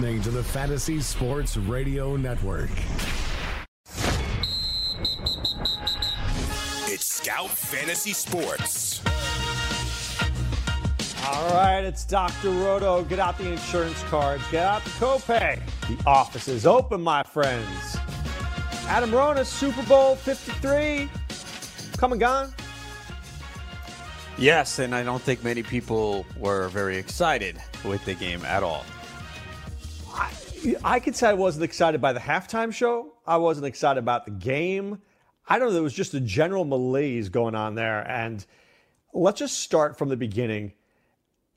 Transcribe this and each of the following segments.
You're listening to the Fantasy Sports Radio Network. It's Scout Fantasy Sports. All right, it's Dr. Roto. Get out the insurance cards, get out the copay. The office is open, my friends. Adam Ronis, Super Bowl 53. Come and gone. Yes, and I don't think many people were very excited with the game at all. I, could say I wasn't excited by the halftime show. I wasn't excited about the game. I don't know. There was just a general malaise going on there. And let's just start from the beginning.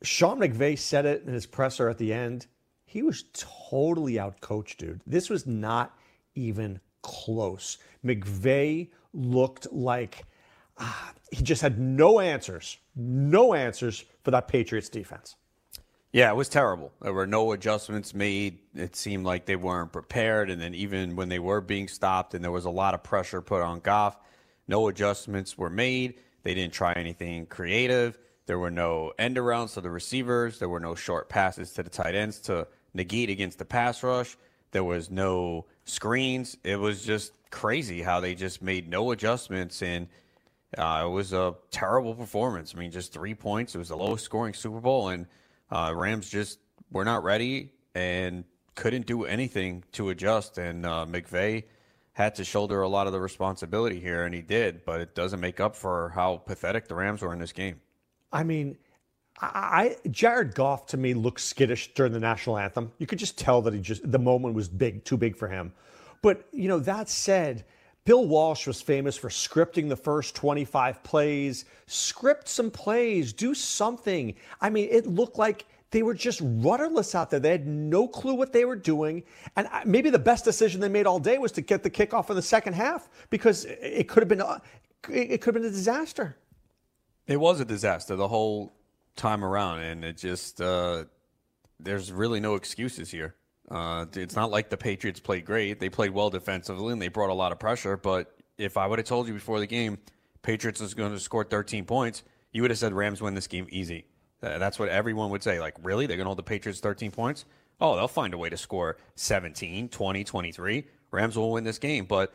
Sean McVay said it in his presser at the end. He was totally outcoached, dude. This was not even close. McVay looked like ah, he just had no answers, no answers for that Patriots defense. Yeah, it was terrible. There were no adjustments made. It seemed like they weren't prepared. And then even when they were being stopped and there was a lot of pressure put on Goff, no adjustments were made. They didn't try anything creative. There were no end arounds to the receivers. There were no short passes to the tight ends to negate against the pass rush. There was no screens. It was just crazy how they just made no adjustments and uh, it was a terrible performance. I mean, just three points. It was the lowest scoring Super Bowl, and uh, Rams just were not ready and couldn't do anything to adjust. And uh, McVay had to shoulder a lot of the responsibility here, and he did. But it doesn't make up for how pathetic the Rams were in this game. I mean, I Jared Goff to me looked skittish during the national anthem. You could just tell that he just the moment was big, too big for him. But you know that said, Bill Walsh was famous for scripting the first 25 plays. Script some plays, do something. I mean, it looked like they were just rudderless out there. They had no clue what they were doing. And maybe the best decision they made all day was to get the kickoff in the second half because it could have been it could have been a disaster. It was a disaster the whole time around, and it just uh, there's really no excuses here. Uh, it's not like the Patriots played great; they played well defensively and they brought a lot of pressure. But if I would have told you before the game, Patriots is going to score 13 points, you would have said Rams win this game easy. That's what everyone would say. Like, really? They're going to hold the Patriots 13 points? Oh, they'll find a way to score 17, 20, 23. Rams will win this game. But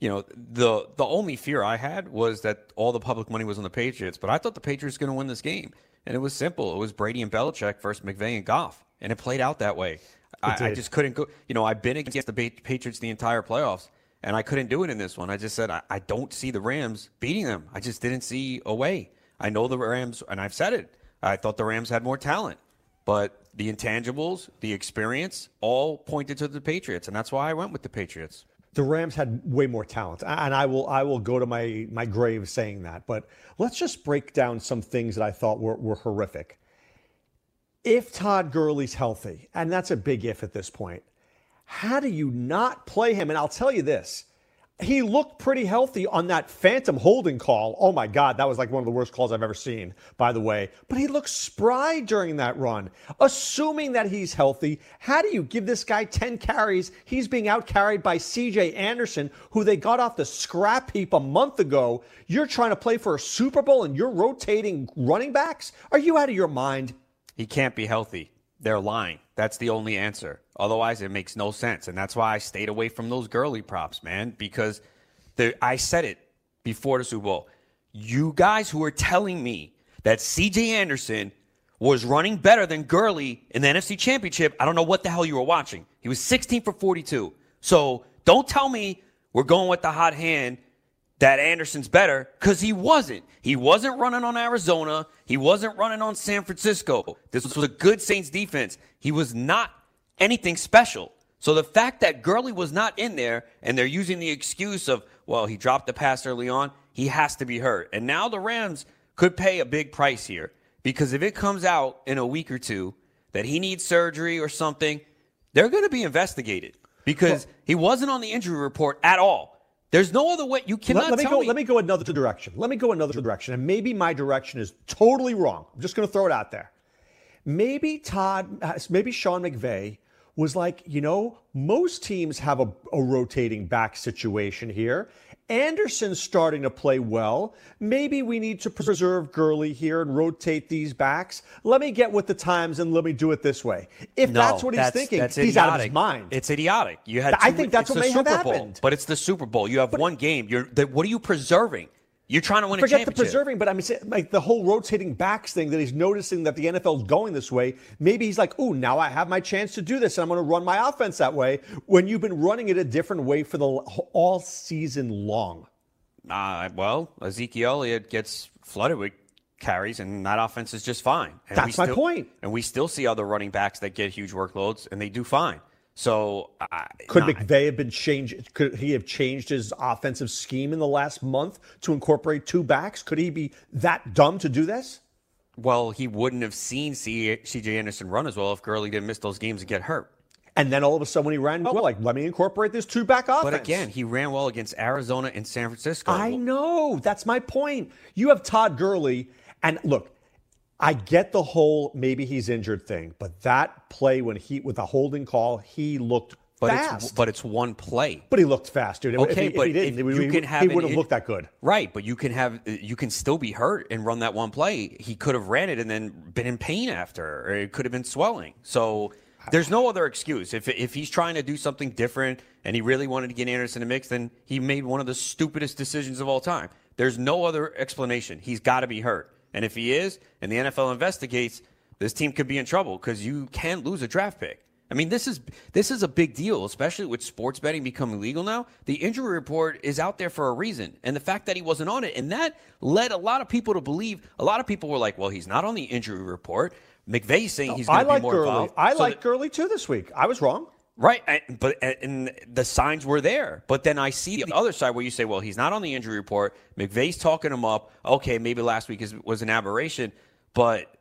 you know, the the only fear I had was that all the public money was on the Patriots, but I thought the Patriots were going to win this game. And it was simple. It was Brady and Belichick versus McVay and Goff. And it played out that way. I, I, just couldn't go. You know, I've been against the Patriots the entire playoffs, and I couldn't do it in this one. I just said, I, I don't see the Rams beating them. I just didn't see a way. I know the Rams, and I've said it. I thought the Rams had more talent, but the intangibles, the experience, all pointed to the Patriots, and that's why I went with the Patriots the Rams had way more talent, and I will I will go to my my grave saying that. But let's just break down some things that I thought were, were horrific. If Todd Gurley's healthy, and that's a big if at this point, how do you not play him? And I'll tell you this: he looked pretty healthy on that phantom holding call. Oh my God, that was like one of the worst calls I've ever seen, by the way. But he looked spry during that run. Assuming that he's healthy, how do you give this guy 10 carries? He's being out carried by CJ Anderson, who they got off the scrap heap a month ago. You're trying to play for a Super Bowl and you're rotating running backs? Are you out of your mind? He can't be healthy. They're lying. That's the only answer. Otherwise, it makes no sense. And that's why I stayed away from those Gurley props, man, because I said it before the Super Bowl. You guys who are telling me that CJ Anderson was running better than Gurley in the NFC Championship, I don't know what the hell you were watching. He was 16 for 42. So don't tell me we're going with the hot hand that Anderson's better because he wasn't. He wasn't running on Arizona. He wasn't running on San Francisco. This was a good Saints defense. He was not anything special. So the fact that Gurley was not in there and they're using the excuse of, well, he dropped the pass early on, he has to be hurt. And now the Rams could pay a big price here because if it comes out in a week or two that he needs surgery or something, they're going to be investigated because he wasn't on the injury report at all. There's no other way. You cannot Let, let me tell go. me. Let me go another direction. Let me go another direction, and maybe my direction is totally wrong. I'm just going to throw it out there. Maybe Todd, uh, maybe Sean McVay was like, you know, most teams have a, a rotating back situation here. Anderson's starting to play well. Maybe we need to preserve Gurley here and rotate these backs. Let me get with the times and let me do it this way. If No, that's what he's thinking, that's he's out of his mind. It's idiotic. You had. I think that's what the may have Super Bowl, happened. But it's the Super Bowl. You have one game. You're. The, what are you preserving? You're trying to win a Forget the preserving, but I mean, like the whole rotating backs thing that he's noticing that the NFL is going this way. Maybe he's like, "Ooh, now I have my chance to do this, and I'm going to run my offense that way." When you've been running it a different way for the all season long. Uh, well, Ezekiel Elliott gets flooded with carries, and that offense is just fine. And That's we my point. And we still see other running backs that get huge workloads, and they do fine. So I Could nah, McVay have been changed? Could he have changed his offensive scheme in the last month to incorporate two backs? Could he be that dumb to do this? Well, he wouldn't have seen C.J. Anderson run as well if Gurley didn't miss those games and get hurt. And then all of a sudden, when he ran, well, like, let me incorporate this two back offense. But again, he ran well against Arizona and San Francisco. I know. That's my point. You have Todd Gurley, and look, I get the whole maybe he's injured thing, but that play when he with a holding call, he looked but fast. it's but it's one play. But he looked fast, dude. If Okay, he, if but he didn't, if he, you can have he wouldn't have looked that good. Right, but you can have you can still be hurt and run that one play. He could have ran it and then been in pain after, or it could have been swelling. So there's no other excuse. If if he's trying to do something different and he really wanted to get Anderson in the mix, then he made one of the stupidest decisions of all time. There's no other explanation. He's got to be hurt, and if he is, and the NFL investigates, this team could be in trouble because you can lose a draft pick. I mean, this is this is a big deal, especially with sports betting becoming legal now. The injury report is out there for a reason, and the fact that he wasn't on it, and that led a lot of people to believe. A lot of people were like, "Well, he's not on the injury report." McVay's saying he's going to be more Gurley. involved. I So like that- Gurley too this week. I was wrong. Right, and, but and the signs were there. But then I see the other side where you say, "Well, he's not on the injury report." McVay's talking him up. Okay, maybe last week is, was an aberration, but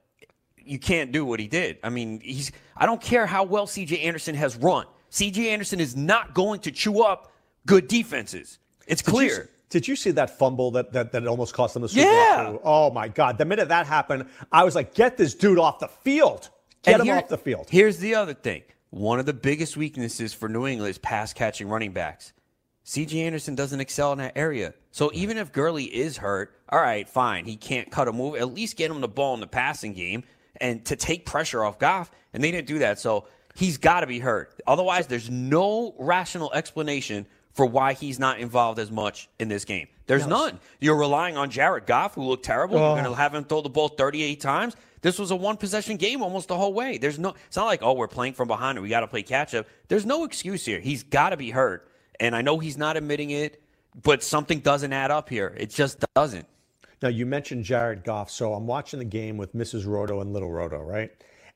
you can't do what he did. I mean, he's. I don't care how well C.J. Anderson has run. C.J. Anderson is not going to chew up good defenses. It's Did you clear. Did you see that fumble that, that, that almost cost them the Super Yeah. Bowl? Oh my God! The minute that happened, I was like, "Get this dude off the field! Get And him here- off the field!" Here's the other thing. One of the biggest weaknesses for New England is pass catching running backs. CJ Anderson doesn't excel in that area. So even if Gurley is hurt, all right, fine. He can't cut a move. At least get him the ball in the passing game and to take pressure off Goff. And they didn't do that. So he's got to be hurt. Otherwise, there's no rational explanation for why he's not involved as much in this game. There's none. You're relying on Jared Goff, who looked terrible. You're going to have him throw the ball 38 times. This was a one possession game almost the whole way. There's no. It's not like oh we're playing from behind and we got to play catch up. There's no excuse here. He's got to be hurt, and I know he's not admitting it, but something doesn't add up here. It just doesn't. Now you mentioned Jared Goff, so I'm watching the game with Mrs. Roto and Little Roto, right?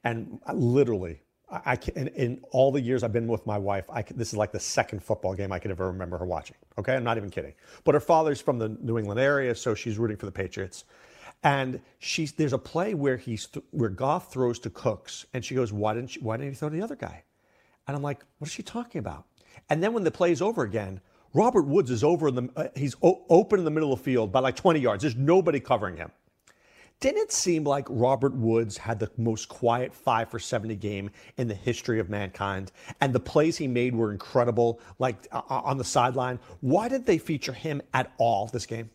And I- literally, I, can, in, in all the years I've been with my wife, I can, this is like the second football game I could ever remember her watching. Okay, I'm not even kidding. But her father's from the New England area, so she's rooting for the Patriots. And she's there's a play where he's th- where Goff throws to Cooks, and she goes, "Why didn't you, why didn't he throw to the other guy?" And I'm like, "What is she talking about?" And then when the play's over again, Robert Woods is over in the uh, he's o- open in the middle of the field by like 20 yards. There's nobody covering him. Didn't it seem like Robert Woods had the most quiet five for 70 game in the history of mankind? And the plays he made were incredible, like uh, on the sideline. Why did they feature him at all this game?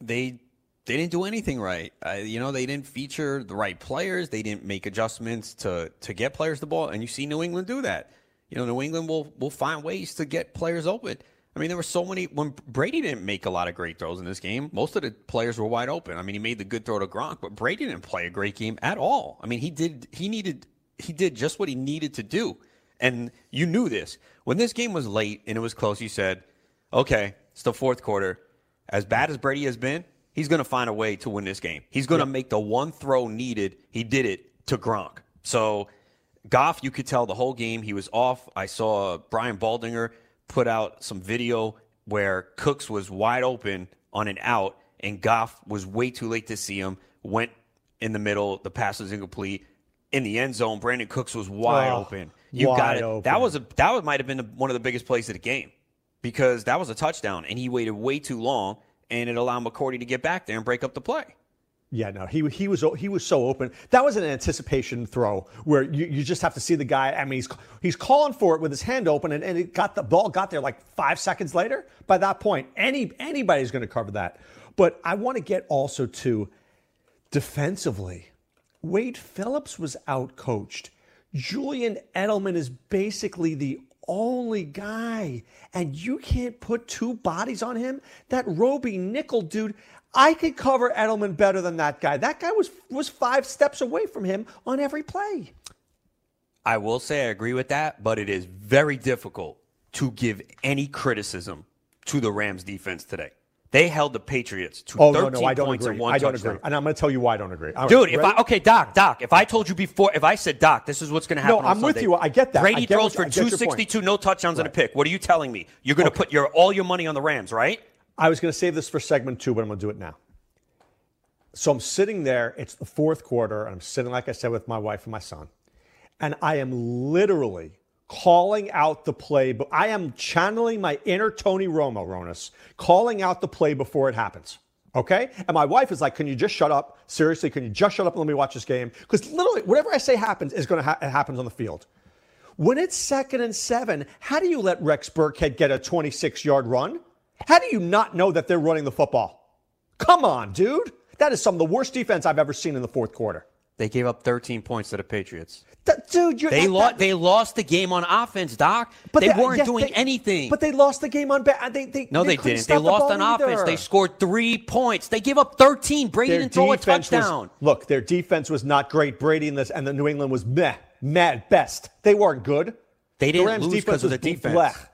They they didn't do anything right. Uh, you know, they didn't feature the right players. They didn't make adjustments to to get players the ball. And you see New England do that. You know, New England will will find ways to get players open. I mean, there were so many when Brady didn't make a lot of great throws in this game. Most of the players were wide open. I mean, he made the good throw to Gronk, but Brady didn't play a great game at all. I mean, he did he needed he did just what he needed to do. And you knew this. When this game was late and it was close, you said, "Okay, it's the fourth quarter. As bad as Brady has been, he's going to find a way to win this game. He's going to make the one throw needed. He did it to Gronk. So, Goff, you could tell the whole game he was off. I saw Brian Baldinger put out some video where Cooks was wide open on an out, and Goff was way too late to see him. Went in the middle, the pass was incomplete. In the end zone, Brandin Cooks was wide Oh. open. You Wide got it. open. That was a that might have been one of the biggest plays of the game because that was a touchdown, and he waited way too long, and it allowed McCourty to get back there and break up the play. Yeah, no, he he was he was so open. That was an anticipation throw where you, you just have to see the guy. I mean, he's he's calling for it with his hand open, and, and it got the ball got there like five seconds later. By that point, any anybody's going to cover that. But I want to get also to defensively. Wade Phillips was out coached. Julian Edelman is basically the only guy, and you can't put two bodies on him. That Robey nickel dude, I could cover Edelman better than that guy. That guy was was five steps away from him on every play. I will say I agree with that, but it is very difficult to give any criticism to the Rams defense today. They held the Patriots to Oh 13 no, no, I don't points agree. and one I don't touchdown. agree, and I'm going to tell you why I don't agree. All right, Dude, if? I okay, Doc, Doc, if I told you before, if I said, Doc, this is what's going to happen. No, I'm with you. I get that. Brady get throws what- for I get your point. 262, no touchdowns and a pick. What are you telling me? You're going to put your all your money on the Rams, right? I was going to save this for segment two, but I'm going to do it now. So I'm sitting there. It's the fourth quarter, and I'm sitting, like I said, with my wife and my son. And I am literally calling out the play. But I am channeling my inner Tony Romo, Ronis, calling out the play before it happens. Okay? And my wife is like, Can you just shut up? Seriously, can you just shut up and let me watch this game? Because literally, whatever I say happens is going to ha- it happens on the field. When it's second and seven, how do you let Rex Burkhead get a 26 yard run? How do you not know that they're running the football? Come on, dude. That is some of the worst defense I've ever seen in the fourth quarter. They gave up 13 points to the Patriots. Th- dude, you're They that- lost. that- They lost the game on offense, Doc. but they, weren't yes, doing they- anything. But they lost the game on bad. They, they, no, they, couldn't didn't. They the lost ball on offense. They scored three points. They gave up 13. Brady Their didn't throw a defense was- touchdown. look, their defense was not great. Brady and, this, and the New England was meh, meh at best. They weren't good. They didn't Rams' lose because of was the defense. blech.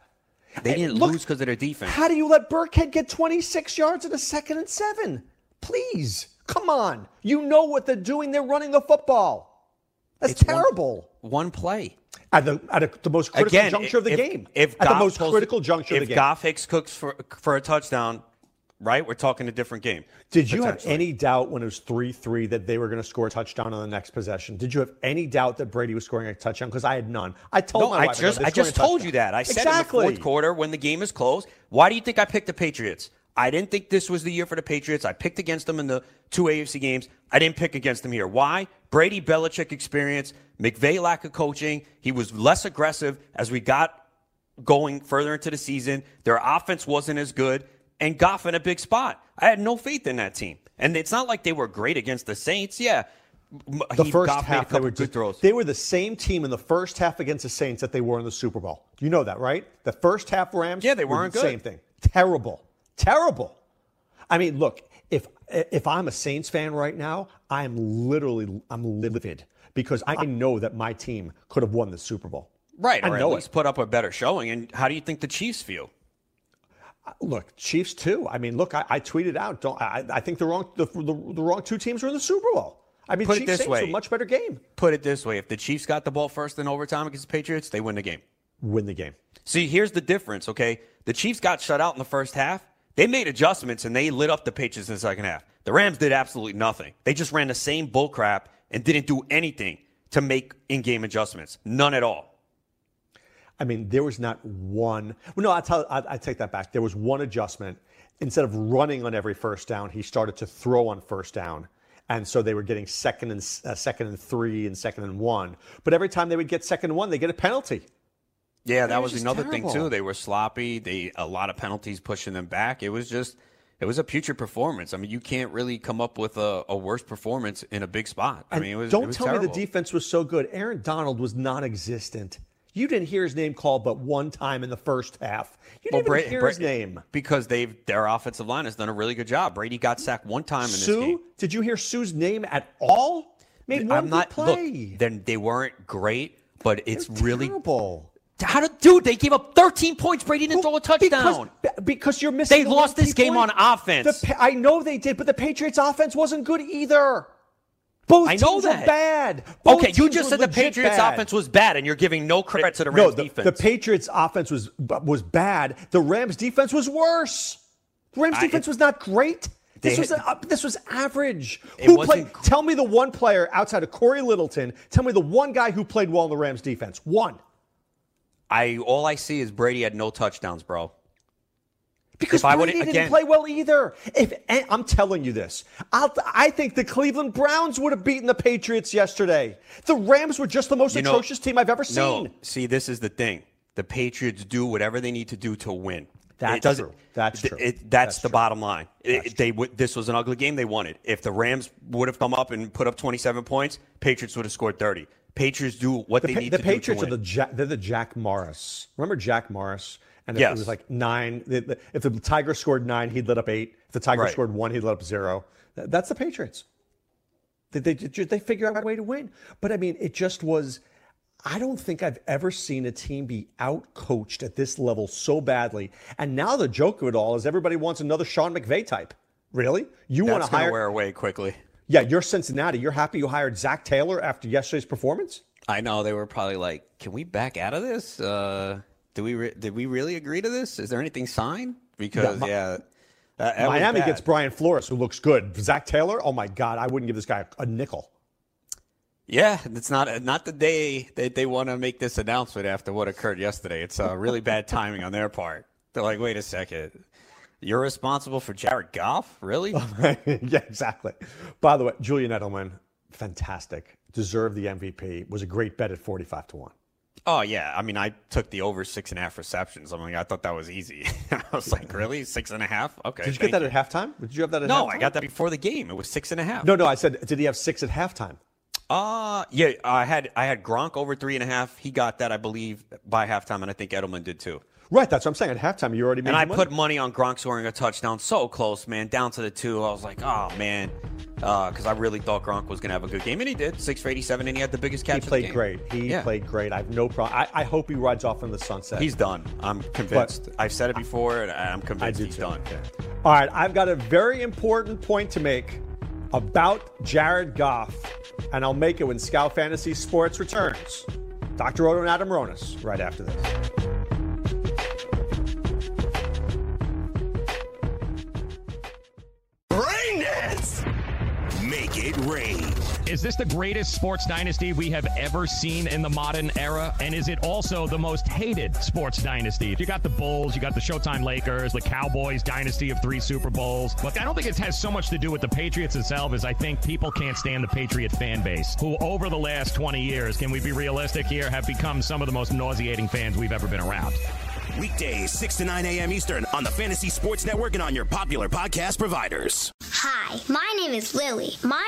They didn't look, lose because of their defense. How do you let Burkhead get 26 yards in a second and seven? Please, come on. You know what they're doing. They're running the football. That's It's terrible. One play. At the at a, the most critical Again, juncture of the if, game. If at the most pulls- critical juncture if of the game. Goff Hicks cooks for for a touchdown, right? We're talking a different game. Did you have any doubt when it was 3 3 that they were going to score a touchdown on the next possession? Did you have any doubt that Brady was scoring a touchdown? Because I had none. I told No, my I wife, just go, I just scoring a told you that. I said exactly. in the fourth quarter when the game is closed. Why do you think I picked the Patriots? I didn't think this was the year for the Patriots. I picked against them in the two AFC games. I didn't pick against them here. Why? Brady Belichick experience, McVay lack of coaching. He was less aggressive as we got going further into the season. Their offense wasn't as good, and Goff in a big spot. I had no faith in that team. And it's not like they were great against the Saints. Yeah, The he- first Goff half, they were good throws. They were the same team in the first half against the Saints that they were in the Super Bowl. You know that, right? The first half Rams. Yeah, they were weren't the good. Same thing. Terrible. Terrible. I mean, look, if if I'm a Saints fan right now, I'm literally I'm livid because I uh-huh. know that my team could have won the Super Bowl. Right, I or know at it. put up a better showing. And how do you think the Chiefs feel? Uh, look, Chiefs too. I mean, look, I, I tweeted out. Don't I? I think the wrong the, the, the wrong two teams were in the Super Bowl. I mean, Put it Chiefs this Saints way. a much better game. Put it this way: if the Chiefs got the ball first in overtime against the Patriots, they win the game. Win the game. See, here's the difference. Okay, the Chiefs got shut out in the first half. They made adjustments and they lit up the Patriots in the second half. The Rams did absolutely nothing. They just ran the same bull crap and didn't do anything to make in-game adjustments. None at all. I mean, there was not one. Well, no, I tell. I, I take that back. There was one adjustment. Instead of running on every first down, he started to throw on first down, and so they were getting second and uh, second and three and second and one. But every time they would get second and one, they get a penalty. Yeah, that was, another thing too. They were sloppy. They a lot of penalties pushing them back. It was just it was a putrid performance. I mean, you can't really come up with a, a worse performance in a big spot. I And mean, it was don't tell terrible. me the defense was so good. Aaron Donald was non-existent. You didn't hear his name called but one time in the first half. You didn't even Bra- hear Bra- his name. because they've their offensive line has done a really good job. Brady got sacked one time in this game. Suh, did you hear Suh's name at all? Made one I'm not play. look. Then they weren't great, but it's They're really terrible. How did dude? They gave up 13 points. Brady didn't throw a touchdown. Because, because you're missing. They the lost this game point. on offense. The I know they did, but the Patriots' offense wasn't good either. Both I know teams that. were bad. Both okay, you just said the Patriots' bad. offense was bad, and you're giving no credit to the No, Rams the, defense. the Patriots' offense was was bad. The Rams' defense was worse. The Rams' I- defense was not great. This They- was uh, this was average. Who played? Tell me the one player outside of Cory Littleton. Tell me the one guy who played well in the Rams' defense. One. I all I see is Brady had no touchdowns, bro. Because If I Brady would've- didn't again- play well either. If and I'm telling you this, I'll, I think the Cleveland Browns would have beaten the Patriots yesterday. The Rams were just the most You know- atrocious team I've ever seen. No, see, this is the thing. The Patriots do whatever they need to do to win. That's It true. That's true. It, that's, That's the true. bottom line. It- they would. This was an ugly game. They won it. If the Rams would have come up and put up 27 points, Patriots would have scored 30. Patriots do what The, they need the to Patriots do are to the win. Jack, they're the Jack Morris. Remember Jack Morris? And Yes. it was like nine. the- the- If the Tiger scored nine, he'd let up eight. If the Tiger Right. scored one, he'd let up zero. That's the Patriots. They, they, they figure out a way to win. But I mean, it just was. I don't think I've ever seen a team be out coached at this level so badly. And now the joke of it all is everybody wants another Sean McVay type. Really? You want That's to going hire? to wear away quickly. Yeah, you're Cincinnati. You're happy you hired Zac Taylor after yesterday's performance? I know they were probably like, "Can we back out of this? Uh, did we re- did we really agree to this? Is there anything signed?" Because Yeah, yeah, that, that Miami gets Brian Flores, who looks good. Zac Taylor, oh my God, I wouldn't give this guy a nickel. Yeah, it's not not the day that they want to make this announcement after what occurred yesterday. It's uh, really bad timing on their part. They're like, wait a second, you're responsible for Jared Goff, really? yeah, exactly. By the way, Julian Edelman, fantastic. Deserved the MVP. Was a great bet at 45 to 1. oh yeah, I mean, I took the over six and a half receptions. I mean, I thought that was easy. I was like, really, six and a half? Okay. Did you get that at halftime? Did you have that at No, halftime? I got that before the game. It was six and a half. No, no, I said, did he have six at halftime? Uh yeah, I had I had Gronk over three and a half. He got that, I believe, by halftime, and I think Edelman did too. Right, that's what I'm saying. At halftime, you already made And I money. put money on Gronk scoring a touchdown so close, man, down to the two. I was like, oh man, uh, because I really thought Gronk was gonna have a good game, and he did, six for eighty-seven, and he had the biggest catch. He of the played great. He Yeah. played great. I have no problem. I, I hope he rides off in the sunset. He's done. I'm convinced. I've said it before, and I'm convinced do he's too. done. Yeah. All right, I've got a very important point to make about Jared Goff, and I'll make it when Scout Fantasy Sports returns. Dr. Roto and Adam Ronis right after this. Rain dance. Make it rain. Is this the greatest sports dynasty we have ever seen in the modern era? And is it also the most hated sports dynasty? You got the Bulls, you got the Showtime Lakers, the Cowboys dynasty of three Super Bowls. But I don't think it has so much to do with the Patriots itself as I think people can't stand the Patriot fan base, who over the last 20 years, can we be realistic here, have become some of the most nauseating fans we've ever been around. Weekdays, 6 to 9 a.m. Eastern on the Fantasy Sports Network and on your popular podcast providers. Hi, my name is Lily. My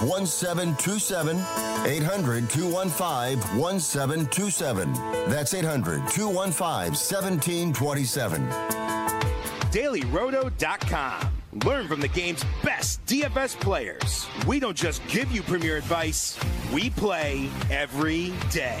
1727. 800 215 1727. That's 800 215 1727. DailyRoto.com. Learn from the game's best DFS players. We don't just give you premier advice, we play every day.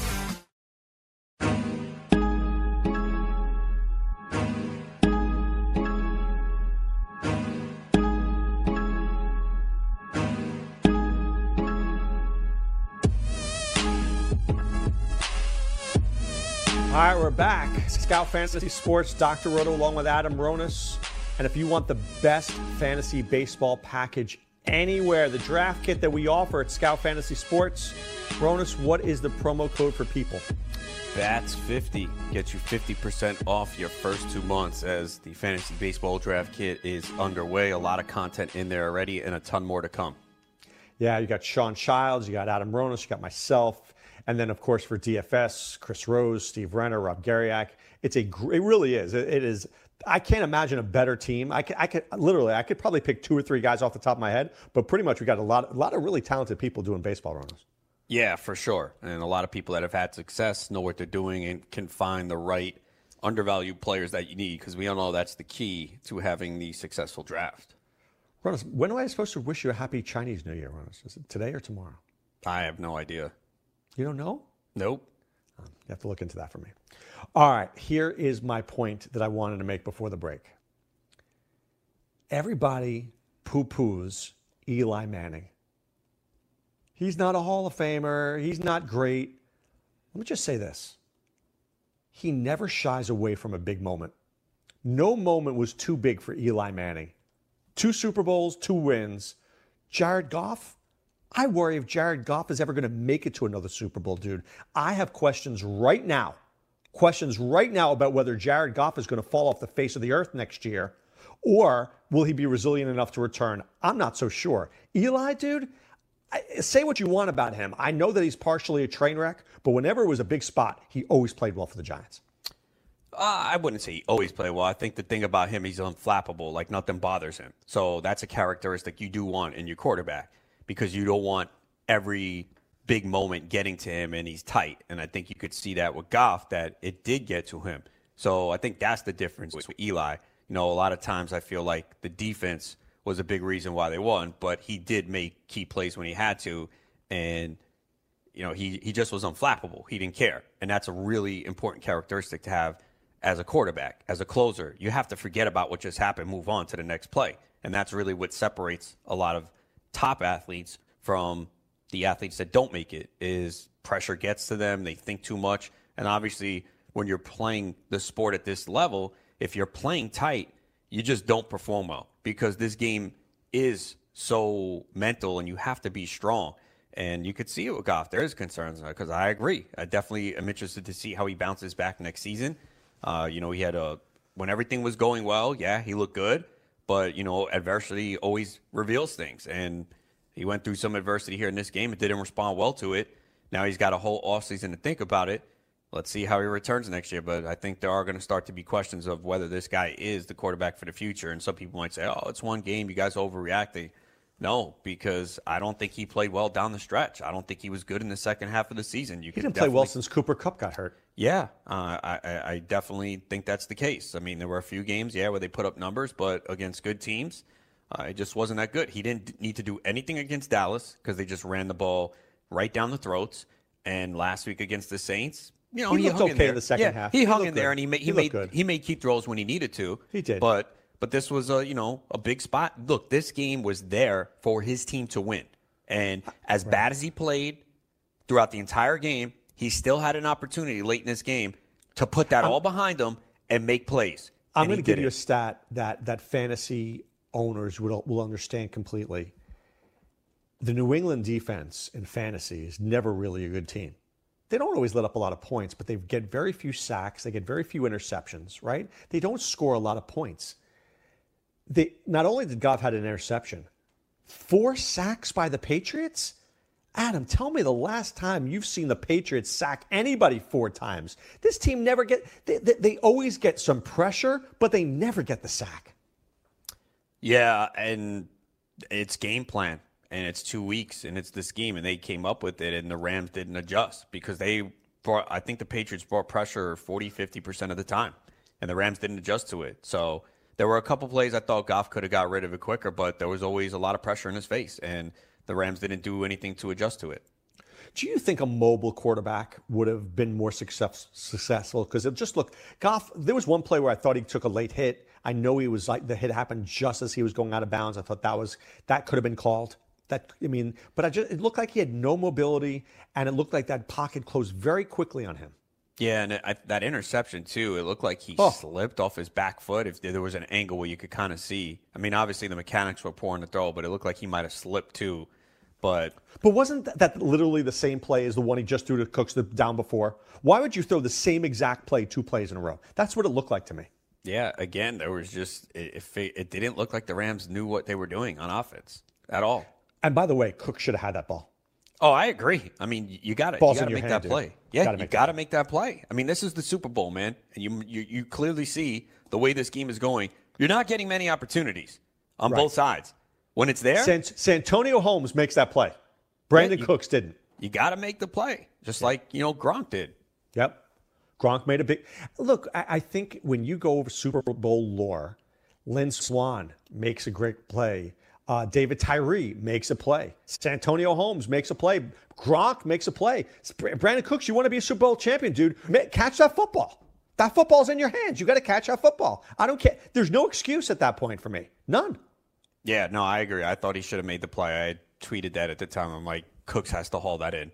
All right, we're back. Scout Fantasy Sports, Dr. Roto, along with Adam Ronis. And if you want the best fantasy baseball package anywhere. The draft kit that we offer at Scout Fantasy Sports. Ronis, what is the promo code for people? Bats 50 gets you 50% off your first two months as the fantasy baseball draft kit is underway. A lot of content in there already and a ton more to come. Yeah, you got Sean Childs, you got Adam Ronis, you got myself, and then of course for DFS, Chris Rose, Steve Renner, Rob Garriak. It's a it really is. It, it is. I can't imagine a better team. I could, I could literally, I could probably pick two or three guys off the top of my head, but pretty much we got a lot, a lot of really talented people doing baseball runners. Yeah, for sure. And a lot of people that have had success know what they're doing and can find the right undervalued players that you need because we all know that's the key to having the successful draft. Ronis, when am I supposed to wish you a happy Chinese New Year, Ronis? Is it today or tomorrow? I have no idea. You don't know? Nope. You have to look into that for me. All right, here is my point that I wanted to make before the break. Everybody poo poos Eli Manning. He's not a Hall of Famer. He's not great. Let me just say this he never shies away from a big moment. No moment was too big for Eli Manning. Two Super Bowls, two wins. Jared Goff, I worry if Jared Goff is ever going to make it to another Super Bowl, dude. I have questions right now, questions right now about whether Jared Goff is going to fall off the face of the earth next year or will he be resilient enough to return? I'm not so sure. Eli, dude, I, say what you want about him. I know that he's partially a train wreck, but whenever it was a big spot, he always played well for the Giants. Uh, I wouldn't say he always played well. I think the thing about him, he's unflappable. Like nothing bothers him. So that's a characteristic you do want in your quarterback because you don't want every big moment getting to him and he's tight. And I think you could see that with Goff that it did get to him. So I think that's the difference with Eli. You know, a lot of times I feel like the defense was a big reason why they won, but he did make key plays when he had to. And, you know, he, he just was unflappable. He didn't care. And that's a really important characteristic to have as a quarterback, as a closer. You have to forget about what just happened, move on to the next play. And that's really what separates a lot of top athletes from the athletes that don't make it is pressure gets to them, they think too much. And obviously, when you're playing the sport at this level, if you're playing tight, you just don't perform well because this game is so mental and you have to be strong. And you could see it with Goff. There is concerns because I agree. I definitely am interested to see how he bounces back next season. Uh, you know, he had a when everything was going well, yeah, he looked good. But you know, adversity always reveals things, and he went through some adversity here in this game. It didn't respond well to it. Now he's got a whole offseason to think about it. Let's see how he returns next year. But I think there are going to start to be questions of whether this guy is the quarterback for the future. And some people might say, oh, it's one game. You guys overreacting. No, because I don't think he played well down the stretch. I don't think he was good in the second half of the season. You he didn't play well since Cooper Kupp got hurt. Yeah, uh, I, I definitely think that's the case. I mean, there were a few games, yeah, where they put up numbers, but against good teams, uh, it just wasn't that good. He didn't need to do anything against Dallas because they just ran the ball right down the throats. And last week against the Saints, you know, he, he looked hung okay in, in the second yeah, half. He, he hung in good. there, and he made he, he made good. he made key throws when he needed to. He did, but but this was a you know a big spot. Look, this game was there for his team to win, and as right. bad as he played throughout the entire game, he still had an opportunity late in this game to put that I'm, all behind him and make plays. I'm going to give it. you a stat that that fantasy owners will will understand completely. The New England defense in fantasy is never really a good team they don't always let up a lot of points, but they get very few sacks. They get very few interceptions, right? They don't score a lot of points. Not only did Goff had an interception, four sacks by the Patriots. Adam, tell me the last time you've seen the Patriots sack anybody four times. This team never get. They, they, they always get some pressure, but they never get the sack. Yeah, and it's game plan and it's two weeks and it's the scheme and they came up with it and the Rams didn't adjust because they brought I think the Patriots brought pressure 40 50% of the time and the Rams didn't adjust to it. So there were a couple plays I thought Goff could have got rid of it quicker, but there was always a lot of pressure in his face and the Rams didn't do anything to adjust to it. Do you think a mobile quarterback would have been more success, successful? Because it just looked, Goff, there was one play where I thought he took a late hit. I know he was like, the hit happened just as he was going out of bounds. I thought that was, that could have been called. That I mean, but I just it looked like he had no mobility, and it looked like that pocket closed very quickly on him. Yeah, and I, that interception too. It looked like he Oh. slipped off his back foot. If there was an angle where you could kind of see, I mean, obviously the mechanics were pouring the throw, but it looked like he might have slipped too. But But wasn't that, that literally the same play as the one he just threw to Cooks the down before? Why would you throw the same exact play two plays in a row? That's what it looked like to me. yeah, again, there was just it, it, it didn't look like the Rams knew what they were doing on offense at all. And by the way, Cook should have had that ball. Oh, I agree. I mean, you got to you got to make that dude. play. Yeah, Gotta you got to make that play. I mean, this is the Super Bowl, man, and you you, you clearly see the way this game is going. You're not getting many opportunities on Right. both sides. When it's there, San, Santonio Holmes makes that play. Brandin you- Cooks didn't. you got to make the play, just like you know Gronk did. Yep. Gronk made a big look. I, I think when you go over Super Bowl lore, Lynn Swann makes a great play. Uh, David Tyree makes a play. Santonio Holmes makes a play. Gronk makes a play. Brandin Cooks, you want to be a Super Bowl champion, dude? Catch that football. That football's in your hands. You got to catch that football. I don't care. There's no excuse at that point for me. None. Yeah, no, I agree. I thought he should have made the play. I tweeted that at the time. I'm like, Cooks has to haul that in.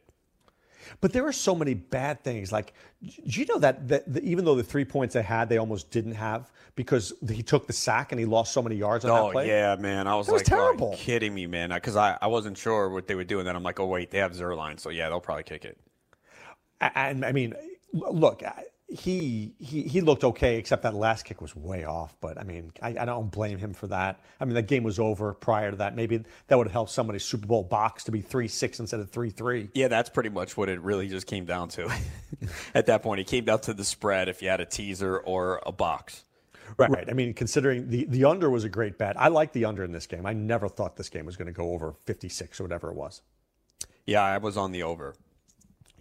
But there are so many bad things. Like, do you know that, that, that even though the three points they had, they almost didn't have because he took the sack and he lost so many yards on Oh that play? yeah, man. I was That was like, "Are you terrible. kidding me, man? Because I, I wasn't sure what they would do. And Then I'm like, oh wait, they have Zuerlein, so yeah, they'll probably kick it. And I mean, look, I- he he he looked okay, except that last kick was way off. But I mean, I, I don't blame him for that. I mean, that game was over prior to that. Maybe that would have helped somebody's Super Bowl box to be three six instead of three three. Yeah, that's pretty much what it really just came down to. At that point, it came down to the spread if you had a teaser or a box. Right. right. I mean, considering the the under was a great bet. I like the under in this game. I never thought this game was going to go over fifty six or whatever it was. Yeah, I was on the over.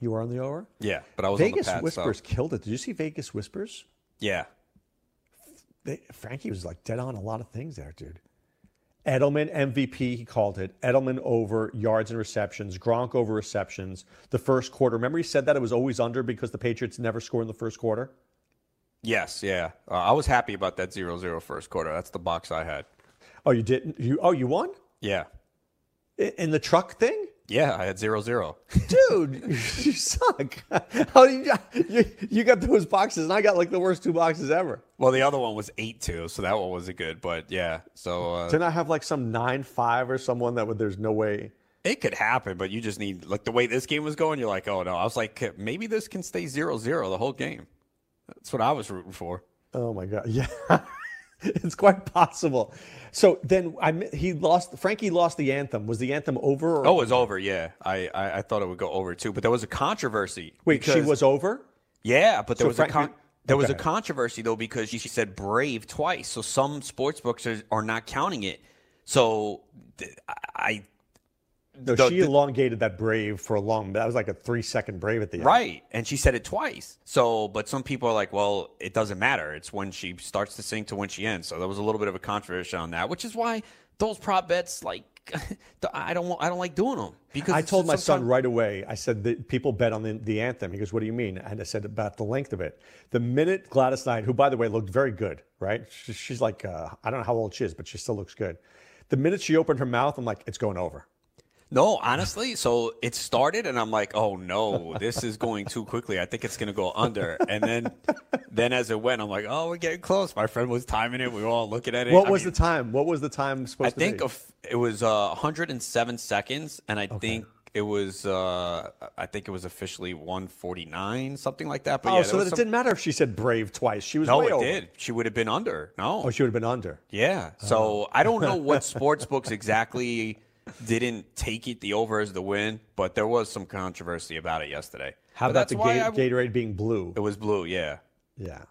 You were on the over. Yeah, but I was Vegas on the pad, so- Whispers killed it. Did you see Vegas Whispers? Yeah, They, Frankie was like dead on a lot of things there, dude. Edelman MVP, he called it. Edelman over yards and receptions. Gronk over receptions. The first quarter. Remember, he said that it was always under because the Patriots never score in the first quarter. yes, yeah. Uh, I was happy about that 0-0 first quarter. That's the box I had. Oh, you didn't? You oh, you won Yeah, in the truck thing, yeah. I had 0-0. dude. you suck. How do you, you you got those boxes, and I got like the worst two boxes ever. Well, the other one was 8-2, so that one wasn't good. But yeah, so uh, Didn't I have like some nine five or someone that would? There's no way. It could happen, but you just need like the way this game was going. You're like, oh no. I was like, maybe this can stay 0-0 the whole game. That's what I was rooting for. Oh my god, yeah, it's quite possible. So then I he lost. Frankie lost the anthem. Was the anthem over? Or, Oh, it was over. Yeah, I, I I thought it would go over too, but there was a controversy. wait, she was over. Yeah, but there So was Frank- a con- there was Okay. a controversy though because she, she said brave twice. So some sports books are, are not counting it. So th- I No, The- she the- elongated that brave for a long. That was like a three second brave at the end. Right. And she said it twice. So, but some people are like, well, it doesn't matter. It's when she starts to sing to when she ends. So there was a little bit of a controversy on that, which is why those prop bets, like, I don't want, I don't like doing them because I told my son right away. I said that people bet on the, the anthem. He goes, "What do you mean?" And I said about the length of it. The minute Gladys Knight, who by the way looked very good, right? She, she's like, uh, I don't know how old she is, but she still looks good. The minute she opened her mouth, I'm like, it's going over. No, honestly. So it started, and I'm like, oh no, this is going too quickly. I think it's going to go under. And then, then as it went, I'm like, oh, we're getting close. My friend was timing it. We were all looking at it. What I was mean, the time? What was the time supposed I to be? I think of, it was uh, 107 seconds, and I think it was uh, I think it was officially 149, something like that. But oh, yeah, so that it some- didn't matter if she said brave twice. She was No, way it over. did. She would have been under. No. Oh, she would have been under. Yeah. So I don't know what sports books exactly didn't take it the over as the win, but there was some controversy about it yesterday. How But about the why Ga- I- Gatorade being blue? It was blue. Yeah. Yeah.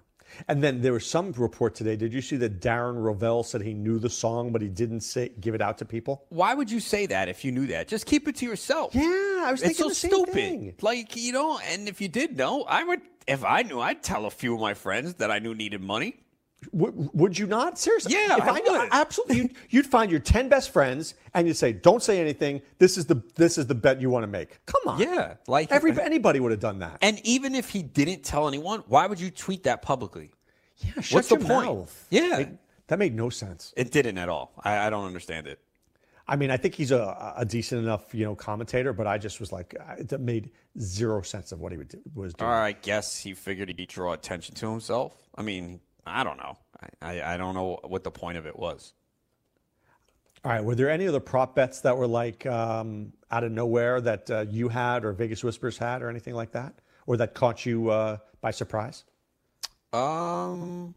And then there was some report today. Did you see that Darren Rovell said he knew the song, but he didn't say give it out to people? Why would you say that if you knew that? Just keep it to yourself. Yeah, I was it's thinking so the same stupid. thing. Like you know, and if you did know, I would. If I knew, I'd tell a few of my friends that I knew needed money. Would, would you not? Seriously? Yeah, if I knew- would. absolutely. You'd, you'd find your ten best friends and you'd say, "Don't say anything. This is the this is the bet you want to make." Come on. Yeah, like Every anybody would have done that. And even if he didn't tell anyone, why would you tweet that publicly? Yeah, shut What's your the point? mouth. Yeah. It- that made no sense. It didn't at all. I, I don't understand it. I mean, I think he's a, a decent enough, you know, commentator, but I just was like, it made zero sense of what he would do, was doing. Or I guess he figured he'd draw attention to himself. I mean, I don't know. I, I, I don't know what the point of it was. All right. Were there any other prop bets that were like um, out of nowhere that uh, you had or Vegas Whispers had or anything like that? Or that caught you uh, by surprise? Um,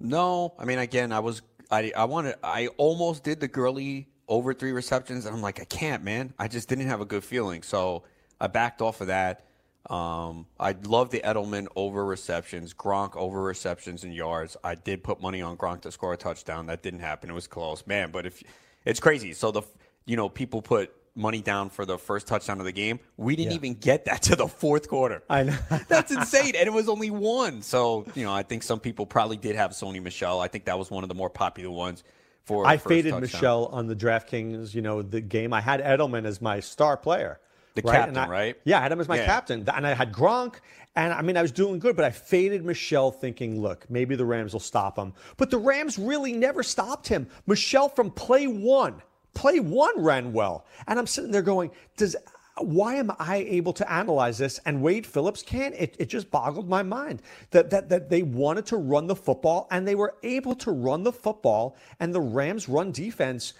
no. I mean, again, I was I I wanted I almost did the Gurley over three receptions, and I'm like, I can't, man. I just didn't have a good feeling, so I backed off of that. Um, I love the Edelman over receptions, Gronk over receptions and yards. I did put money on Gronk to score a touchdown. That didn't happen. It was close, man. But if it's crazy, so the you know people put money down for the first touchdown of the game. We didn't Yeah. even get that to the fourth quarter. I know. That's insane. And it was only one. So, you know, I think some people probably did have Sony Michel. I think that was one of the more popular ones for I faded touchdown. Michel on the DraftKings, you know, the game. I had Edelman as my star player. The right? captain, I- right? Yeah, I had him as my Yeah. captain. And I had Gronk. And I mean, I was doing good, but I faded Michel thinking, look, maybe the Rams will stop him. But the Rams really never stopped him. Michel from play one, play one ran well. And I'm sitting there going, does why am I able to analyze this and Wade Phillips can't? It, it just boggled my mind that, that that they wanted to run the football and they were able to run the football and the Rams run defense.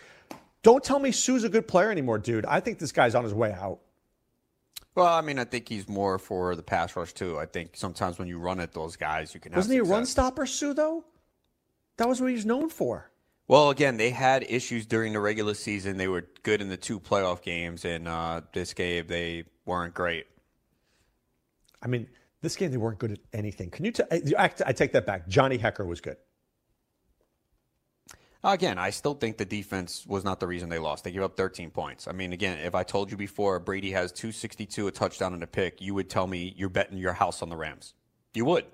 Don't tell me Suh's a good player anymore, dude. I think this guy's on his way out. Well, I mean, I think he's more for the pass rush, too. I think sometimes when you run at those guys, you can have Wasn't he a run stopper, Suh, though? That was what he was known for. Well, again, they had issues during the regular season. They were good in the two playoff games, and uh, this game, they weren't great. I mean, this game, they weren't good at anything. Can you t- I, I take that back. Johnny Hekker was good. Again, I still think the defense was not the reason they lost. They gave up 13 points. I mean, again, if I told you before Brady has 262, a touchdown and a pick, you would tell me you're betting your house on the Rams. You would.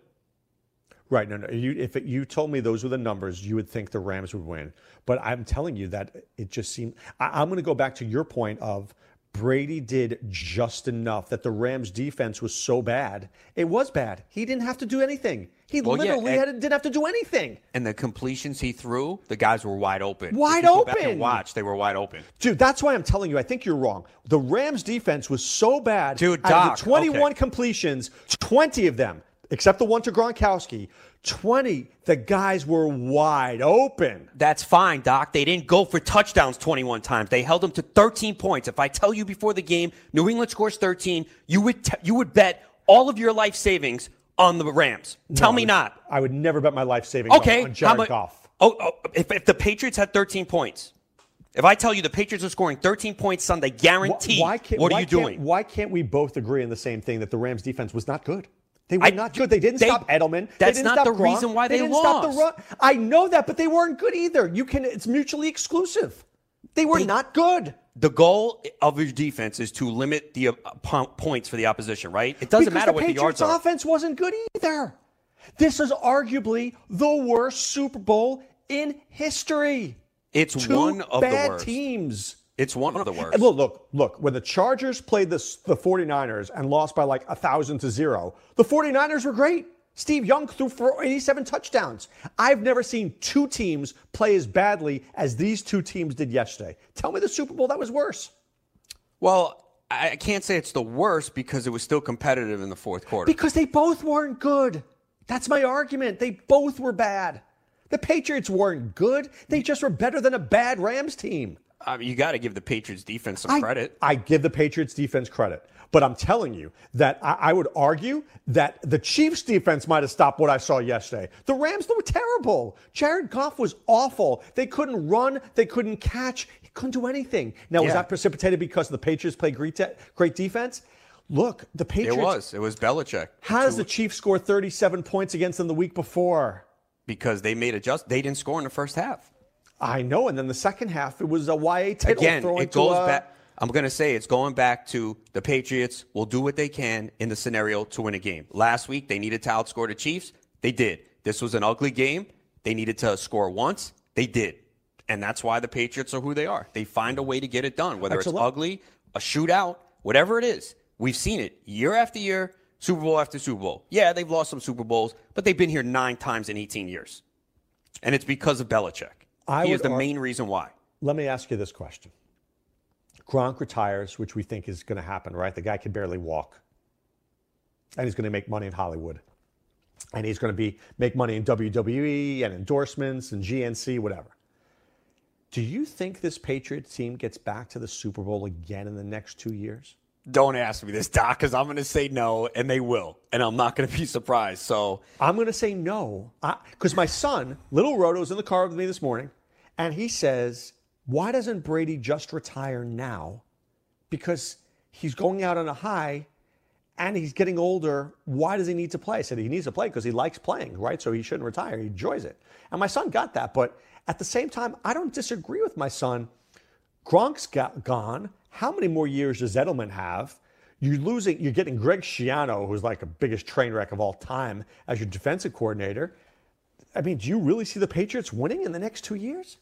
Right. No, no. You, if it, you told me those were the numbers, you would think the Rams would win. But I'm telling you that it just seemed. I, I'm going to go back to your point of Brady did just enough that the Rams defense was so bad. It was bad. He didn't have to do anything. He Well, yeah, literally and- had, didn't have to do anything. And the completions he threw, the guys were wide open. Wide if you go Back open. watch, they were wide open. Dude, that's why I'm telling you, I think you're wrong. The Rams defense was so bad. Dude, Doc, out of the 21 okay. completions, 20 of them, except the one to Gronkowski, 20, the guys were wide open. That's fine, Doc. They didn't go for touchdowns 21 times. They held them to 13 points. If I tell you before the game, New England scores 13, you would t- you would bet all of your life savings on the Rams. Tell No, me not. I would never bet my life savings Okay, on, on Jared mu- Goff. Oh, oh, if, if the Patriots had 13 points, if I tell you the Patriots are scoring 13 points Sunday, guaranteed, Why can't, what are why you doing? Why can't we both agree on the same thing that the Rams defense was not good? They were I- not good. They didn't they- stop Edelman. They that's not the Gronk. reason why they didn't stop the lost. run. I know that, but they weren't good either. You can. It's mutually exclusive. They were They- not good. The goal of your defense is to limit the uh, po- points for the opposition, right? It doesn't because matter the what the yards Patriots are. offense wasn't good either. This is arguably the worst Super Bowl in history. It's Two one of bad the worst. teams. It's one of the worst. Look, look, look. When the Chargers played the, the 49ers and lost by like a thousand to zero, the 49ers were great. Steve Young threw for 87 touchdowns. I've never seen two teams play as badly as these two teams did yesterday. Tell me the Super Bowl that was worse. Well, I can't say it's the worst because it was still competitive in the fourth quarter. Because they both weren't good. That's my argument. They both were bad. The Patriots weren't good. They just were better than a bad Rams team. I mean, you got to give the Patriots defense some I, credit. I give the Patriots defense credit. But I'm telling you that I, I would argue that the Chiefs defense might have stopped what I saw yesterday. The Rams they were terrible. Jared Goff was awful. They couldn't run. They couldn't catch. He couldn't do anything. Now, was that precipitated because the Patriots played great, de- great defense? Look, the Patriots. It was. It was Belichick. How does the Chiefs score 37 points against them the week before? Because they made adjust. They didn't score in the first half. I know. And then the second half, it was a YA title Again, it goes back. I'm going to say it's going back to the Patriots will do what they can in the scenario to win a game. Last week, they needed to outscore the Chiefs. They did. This was an ugly game. They needed to score once. They did. And that's why the Patriots are who they are. They find a way to get it done, whether it's ugly, a shootout, whatever it is. We've seen it year after year, Super Bowl after Super Bowl. Yeah, they've lost some Super Bowls, but they've been here nine times in 18 years. And it's because of Belichick. I he is the ar- main reason why. let me ask you this question. Gronk retires, which we think is going to happen, right? The guy can barely walk. And he's going to make money in Hollywood. And he's going to be make money in WWE and endorsements and GNC, whatever. Do you think this Patriots team gets back to the Super Bowl again in the next two years? Don't ask me this, Doc, because I'm going to say no, and they will, and I'm not going to be surprised. So I'm going to say no, because my son, little Roto, Roto's in the car with me this morning, and he says, "Why doesn't Brady just retire now? Because he's going out on a high, and he's getting older. Why does he need to play?" I said, "He needs to play because he likes playing, right? So he shouldn't retire. He enjoys it." And my son got that, but at the same time, I don't disagree with my son. Gronk's got gone. How many more years does Edelman have? You're losing, you're getting Greg Schiano, who's like a biggest train wreck of all time, as your defensive coordinator. I mean, do you really see the Patriots winning in the next two years?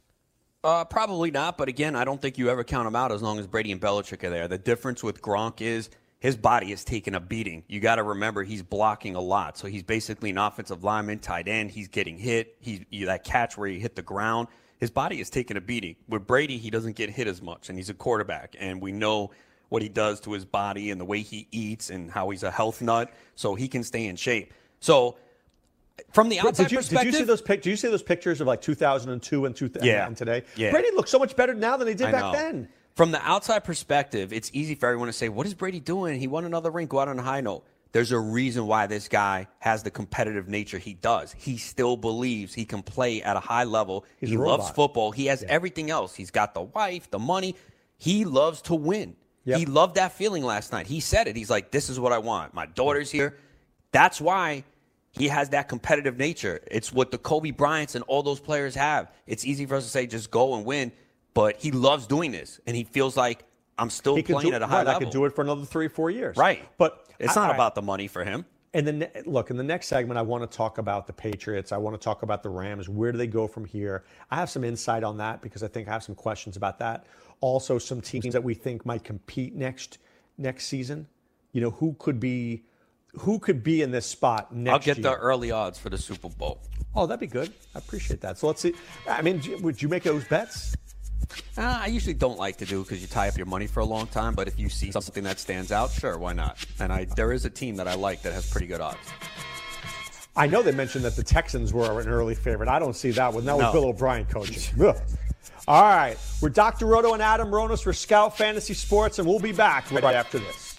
Uh, probably not, but again, I don't think you ever count them out as long as Brady and Belichick are there. The difference with Gronk is his body is taking a beating. You got to remember he's blocking a lot, so he's basically an offensive lineman, tight end. He's getting hit. He's that catch where he hit the ground his body is taking a beating. With Brady, he doesn't get hit as much, and he's a quarterback, and we know what he does to his body and the way he eats and how he's a health nut, so he can stay in shape. So, from the outside did you, perspective, did you see those pic- Did you see those pictures of like 2002 and, 2000 Yeah. and today? Yeah. Brady looks so much better now than he did I back know. then. From the outside perspective, it's easy for everyone to say, "What is Brady doing? He won another ring. Go out on a high note." There's a reason why this guy has the competitive nature he does. He still believes he can play at a high level. He's he loves football. He has everything else. He's got the wife, the money. He loves to win. Yep. He loved that feeling last night. He said it. He's like, "This is what I want. My daughter's here." That's why he has that competitive nature. It's what the Kobe Bryants and all those players have. It's easy for us to say just go and win, but he loves doing this, and he feels like I'm still He playing do, at a high right, level. I could do it for another three, four years. Right, But it's I- not I- about the money for him. And then look in the next segment, I want to talk about the Patriots. I want to talk about the Rams. Where do they go from here? I have some insight on that because I think I have some questions about that. Also, some teams that we think might compete next next season. You know, who could be who could be in this spot next I'll get year? the early odds for the Super Bowl. Oh, that'd be good. I appreciate that. So let's see. I mean, would you make those bets? Uh, I usually don't like to do because you tie up your money for a long time. But if you see something that stands out, sure, why not? And I there is a team that I like that has pretty good odds. I know they mentioned that the Texans were an early favorite. I don't see that one. That was No. Bill O'Brien coaching. All right. We're Dr. Roto and Adam Ronis for Scout Fantasy Sports, and we'll be back right after this.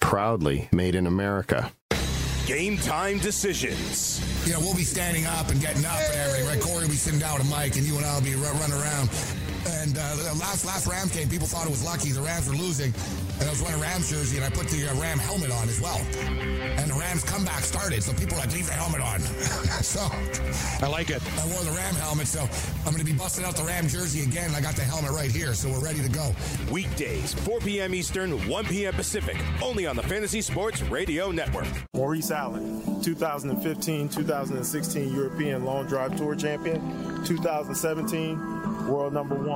proudly made in America. Game time decisions. You know, we'll be standing up and getting up and everything, right? Corey will be sitting down with a mic, and you and I will be run, running around. And uh, the last last Rams game, people thought it was lucky. The Rams were losing, and I was wearing a Rams jersey, and I put the uh, Ram helmet on as well. And the Rams comeback started, so people were like, leave the helmet on. so I like it. I wore the Ram helmet, so I'm going to be busting out the Ram jersey again. I got the helmet right here, so we're ready to go. Weekdays, 4 p.m. Eastern, 1 p.m. Pacific, only on the Fantasy Sports Radio Network. Maurice Allen, 2015 2016 European Long Drive Tour Champion, 2017 World Number One.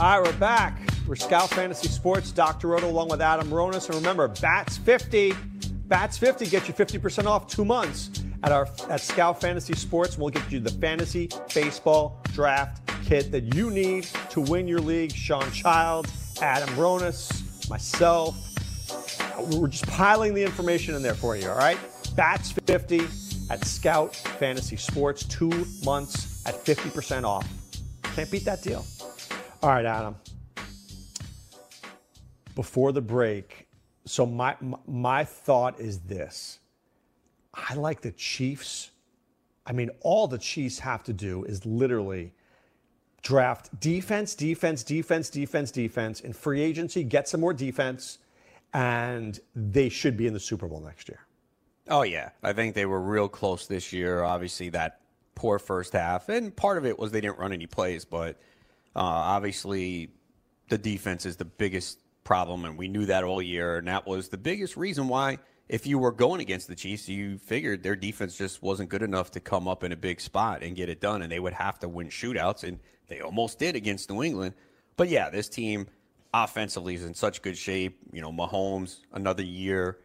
All right, we're back. We're Scout Fantasy Sports, Dr. Roto, along with Adam Ronis. And remember, Bats 50. Bats 50 get you 50% off two months at our at Scout Fantasy Sports. We'll get you the fantasy baseball draft kit that you need to win your league. Shawn Childs, Adam Ronis, myself. We're just piling the information in there for you, all right? Bats 50 at Scout Fantasy Sports, two months at 50% off. Can't beat that deal. All right, Adam. Before the break, so my my thought is this. I like the Chiefs. I mean, all the Chiefs have to do is literally draft defense, defense, defense, defense, defense, and free agency, get some more defense, and they should be in the Super Bowl next year. Oh yeah, I think they were real close this year. Obviously, that poor first half, and part of it was they didn't run any plays, but Uh, obviously the defense is the biggest problem, and we knew that all year, and that was the biggest reason why. If you were going against the Chiefs, you figured their defense just wasn't good enough to come up in a big spot and get it done, and they would have to win shootouts, and they almost did against New England. But yeah, this team offensively is in such good shape. You know, Mahomes, another year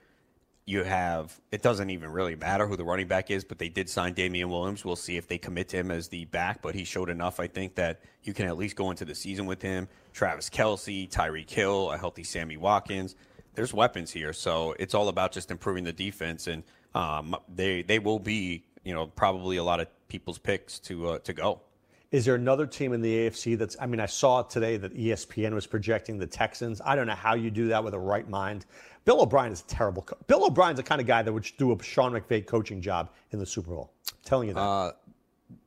you have it doesn't even really matter who the running back is, but they did sign Damien Williams. We'll see if they commit to him as the back, but he showed enough, I think, that you can at least go into the season with him. Travis Kelce, Tyreek Hill, a healthy Sammy Watkins. There's weapons here, so it's all about just improving the defense, and um, they they will be, you know, probably a lot of people's picks to uh, to go. Is there another team in the AFC that's? I mean, I saw today that ESPN was projecting the Texans. I don't know how you do that with a right mind. Bill O'Brien is a terrible. Co- Bill O'Brien's the kind of guy that would do a Sean McVay coaching job in the Super Bowl. I'm telling you that. Uh,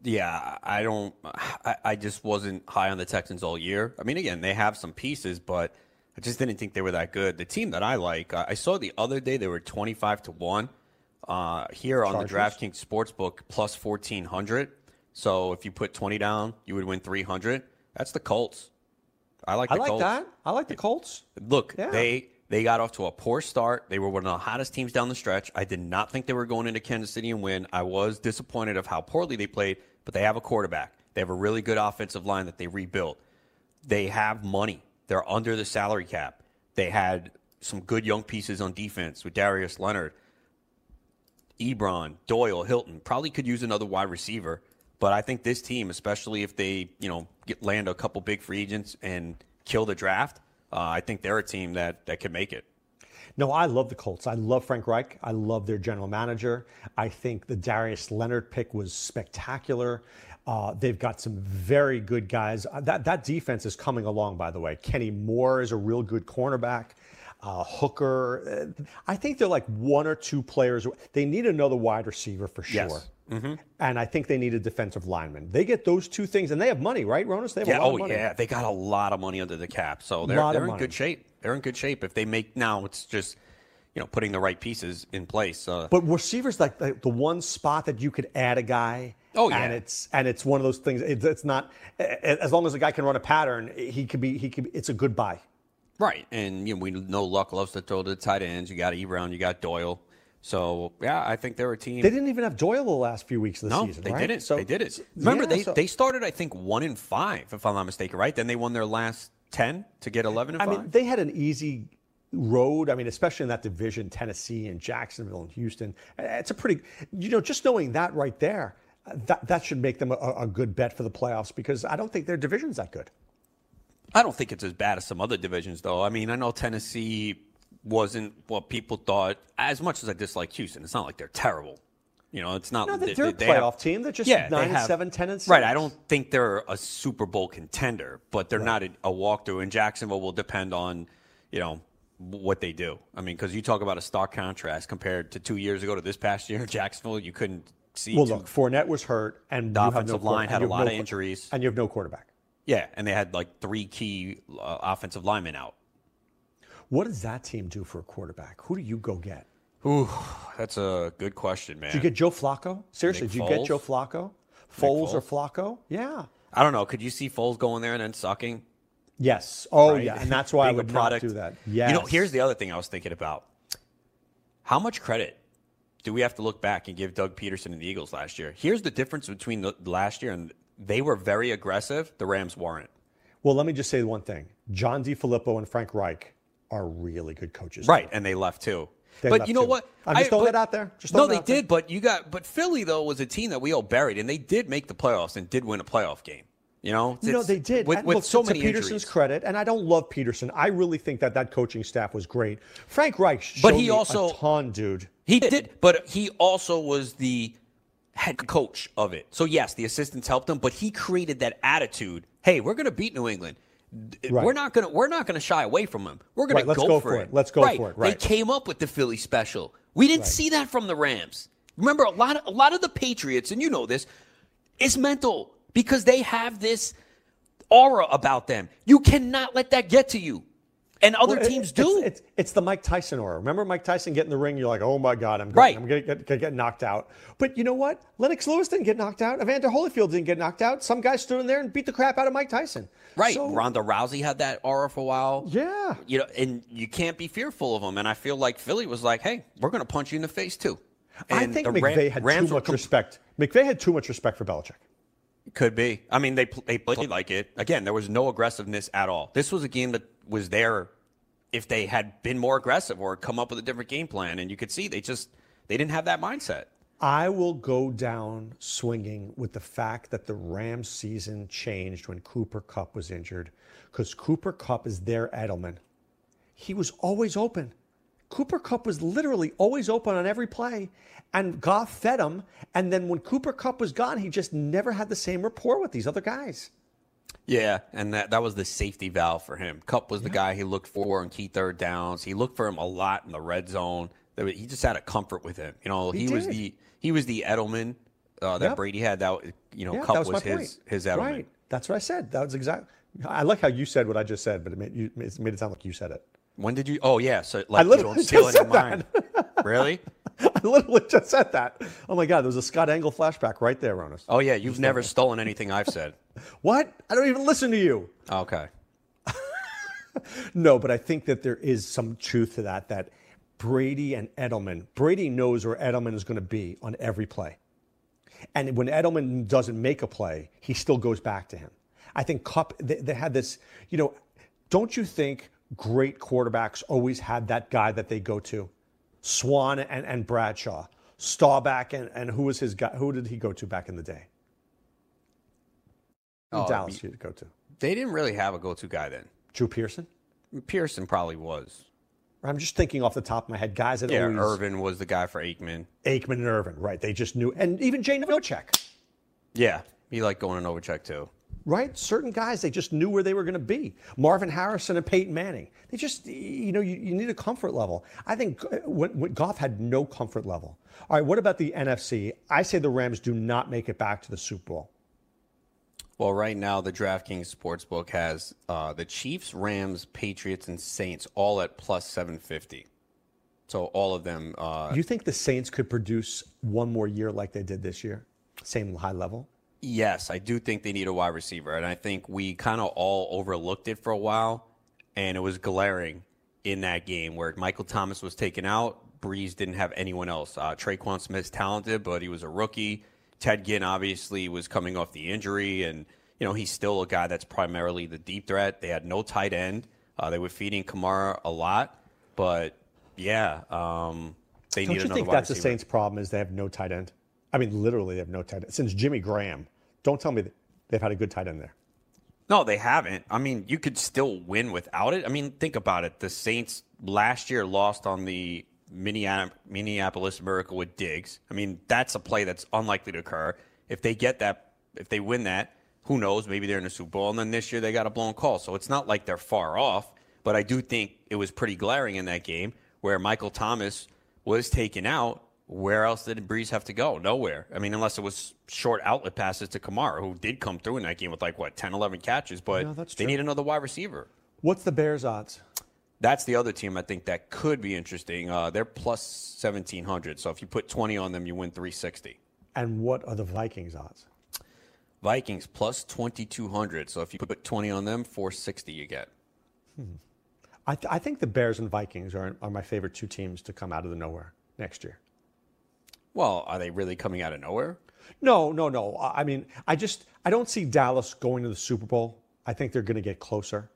yeah, I don't. I, I just wasn't high on the Texans all year. I mean, again, they have some pieces, but I just didn't think they were that good. The team that I like, I saw the other day they were twenty-five to one. Uh, here on Chargers. the DraftKings Sportsbook, plus fourteen hundred. So if you put twenty down, you would win three hundred. That's the Colts. I like. I like Colts. that. I like the Colts. Look, Yeah. they they got off to a poor start. They were one of the hottest teams down the stretch. I did not think they were going into Kansas City and win. I was disappointed of how poorly they played, but they have a quarterback. They have a really good offensive line that they rebuilt. They have money. They're under the salary cap. They had some good young pieces on defense with Darius Leonard, Ebron, Doyle, Hilton. Probably could use another wide receiver. But I think this team, especially if they, you know, get, land a couple big free agents and kill the draft, uh, I think they're a team that, that can make it. No, I love the Colts. I love Frank Reich. I love their general manager. I think the Darius Leonard pick was spectacular. Uh, they've got some very good guys. Uh, that that defense is coming along, by the way. Kenny Moore is a real good cornerback. Uh, Hooker. Uh, I think they're like one or two players. They need another wide receiver for sure. Yes. Mhm. And I think they need a defensive lineman. They get those two things, and they have money, right, Ronis? They have Yeah, a lot oh of money. yeah, they got a lot of money under the cap, so they're, they're in money. good shape. They're in good shape. If they make now, it's just you know putting the right pieces in place. Uh, But receivers like the, the one spot that you could add a guy. Oh, yeah. and it's and it's one of those things. It's, it's not as long as a guy can run a pattern. He could be. He could. It's a good buy. Right, and you know, we know Luck loves to throw to the tight ends. You got Ebron, you got Doyle. So yeah, I think they're a team. They didn't even have Doyle the last few weeks of the no, season. they right? didn't. So they did it. Remember, yeah, they so- they started I think one in five, if I'm not mistaken. Right, then they won their last ten to get eleven and I five. mean, they had an easy road. I mean, especially in that division, Tennessee and Jacksonville and Houston. It's a pretty, you know, just knowing that right there, that that should make them a, a good bet for the playoffs because I don't think their division's that good. I don't think it's as bad as some other divisions, though. I mean, I know Tennessee wasn't what people thought. As much as I dislike Houston, it's not like they're terrible. You know, it's not. No, they're- they- they have- playoff team. They're just yeah, nine and have- seven, 10 and Right. I don't think they're a Super Bowl contender, but they're not a, a walkthrough. And Jacksonville will depend on, you know, what they do. I mean, because you talk about a stark contrast compared to two years ago to this past year, Jacksonville, you couldn't see. Well, two- look, Fournette was hurt, and The offensive no line had a lot no of injuries. and you have no quarterback. yeah, and they had like three key uh, offensive linemen out. What does that team do for a quarterback? Who do you go get? Ooh, that's a good question, man. Did you get Joe Flacco? Seriously, Nick did you get Joe Flacco? Foles or Foles? Flacco? Yeah. I don't know. Could you see Foles going there and then sucking? Yes. Oh, Right? yeah. And that's why I would not do that. Yes. You know, here's the other thing I was thinking about. How much credit do we have to look back and give Doug Pederson and the Eagles last year? Here's the difference between the last year and they were very aggressive. The Rams weren't. Well, let me just say one thing: John DeFilippo and Frank Reich are really good coaches. Right, and they left too. They but left you know too. what? I'm just I- throwing but- it out there. Just no, they out there. did, but you got but Philly though was a team that we all buried, and they did make the playoffs and did win a playoff game. You know, You know, they did. with, And with look, so to many Pederson's injuries. credit, and I don't love Pederson. I really think that that coaching staff was great. Frank Reich showed But he me also- a ton, dude. He did, but he also was the head coach of it. So yes, the assistants helped him, but he created that attitude. Hey, we're going to beat New England. Right. We're not going to we're not to shy away from them. We're going Right, to let's go, go for it. it. Let's go right. for it, right. They came up with the Philly special. We didn't see that from the Rams. Remember, a lot of a lot of the Patriots, and you know this, is mental because they have this aura about them. You cannot let that get to you. And other Well, teams it's- do. It's, it's, the Mike Tyson aura. Remember Mike Tyson get in the ring? You're like, oh my God, I'm, Right. I'm going to get, get knocked out. But you know what? Lennox Lewis didn't get knocked out. Evander Holyfield didn't get knocked out. Some guy stood in there and beat the crap out of Mike Tyson. Right. So- Ronda Rousey had that aura for a while. Yeah. You know, and you can't be fearful of them. And I feel like Philly was like, hey, we're going to punch you in the face too. I think McVay Ram- had Rams too much com- respect. McVay had too much respect for Belichick. Could be. I mean, they pl- they played like it. Again, there was no aggressiveness at all. This was a game that was there if they had been more aggressive or come up with a different game plan. And you could see they just they didn't have that mindset. I will go down swinging with the fact that the Rams season changed when Cooper Kupp was injured because Cooper Kupp is their Edelman. He was always open. Cooper Kupp was literally always open on every play, and Goff fed him. And then when Cooper Kupp was gone, he just never had the same rapport with these other guys. Yeah, and that, that was the safety valve for him. Kupp was the guy he looked for on key third downs. He looked for him a lot in the red zone. He just had a comfort with him. You know, He he, was the he was the Edelman uh, that Yep. Brady had. That you know, Yeah, Kupp was, was, his point. his Edelman. Right. That's what I said. That was exactly. I like how you said what I just said, but it made, you, it made it sound like you said it. When did you? Oh yeah, so like I you literally don't steal any of mine. Really? I literally just said that. Oh my God, there was a Scott Engel flashback right there, Ronis. Oh yeah, you've never stolen anything I've said. What? I don't even listen to you. Oh, okay. No, but I think that there is some truth to that. That Brady and Edelman, Brady knows where Edelman is going to be on every play, and when Edelman doesn't make a play, he still goes back to him. I think Kupp they, they had this. You know, don't you think great quarterbacks always had that guy that they go to? Swann and, and Bradshaw, Staubach, and, and who was his guy? Who did he go to back in the day? Oh, Dallas he'd go to? They didn't really have a go-to guy then. Drew Pearson. Pearson probably was. I'm just thinking off the top of my head, guys that Yeah, always Irvin was the guy for Aikman. Aikman and Irvin, right? They just knew, and even Jay Novacek, Yeah, he liked going to Novacek too. Right? Certain guys they just knew where they were going to be. Marvin Harrison and Peyton Manning. They just, you know, you, you need a comfort level. I think uh, when, when Goff had no comfort level. All right, what about the NFC? I say the Rams do not make it back to the Super Bowl. Well, right now the DraftKings Sportsbook has uh, the Chiefs, Rams, Patriots, and Saints all at plus seven fifty. So all of them. Uh, you think the Saints could produce one more year like they did this year, same high level? Yes, I do think they need a wide receiver, and I think we kind of all overlooked it for a while, and it was glaring in that game where Michael Thomas was taken out. Brees didn't have anyone else. Uh, Tre'Quan Smith's talented, but he was a rookie. Ted Ginn obviously was coming off the injury, and you know he's still a guy that's primarily the deep threat. They had no tight end. Uh, they were feeding Kamara a lot, but yeah, um, they Don't need you another think that's the. Saints' problem is they have no tight end? I mean, literally, they have no tight end since Jimmy Graham. Don't tell me they've had a good tight end there. No, they haven't. I mean, you could still win without it. I mean, think about it. The Saints last year lost on the Minneapolis Miracle with Diggs. I mean, that's a play that's unlikely to occur. If they get that, if they win that, who knows? Maybe they're in the Super Bowl. And then this year they got a blown call. So it's not like they're far off. But I do think it was pretty glaring in that game where Michael Thomas was taken out. Where else did Brees have to go? Nowhere. I mean, unless it was short outlet passes to Kamara, who did come through in that game with like, what, 10, 11 catches. But No, they need another wide receiver. What's the Bears' odds? That's the other team I think that could be interesting. Uh, they're plus 1,700. So if you put 20 on them, you win 360. And what are the Vikings' odds? Vikings plus 2,200. So if you put 20 on them, 460 you get. I, th- I think the Bears and Vikings are, are my favorite two teams to come out of the nowhere next year. Well, are they really coming out of nowhere? No, no, no. I mean, I just I don't see Dallas going to the Super Bowl. I think they're going to get closer,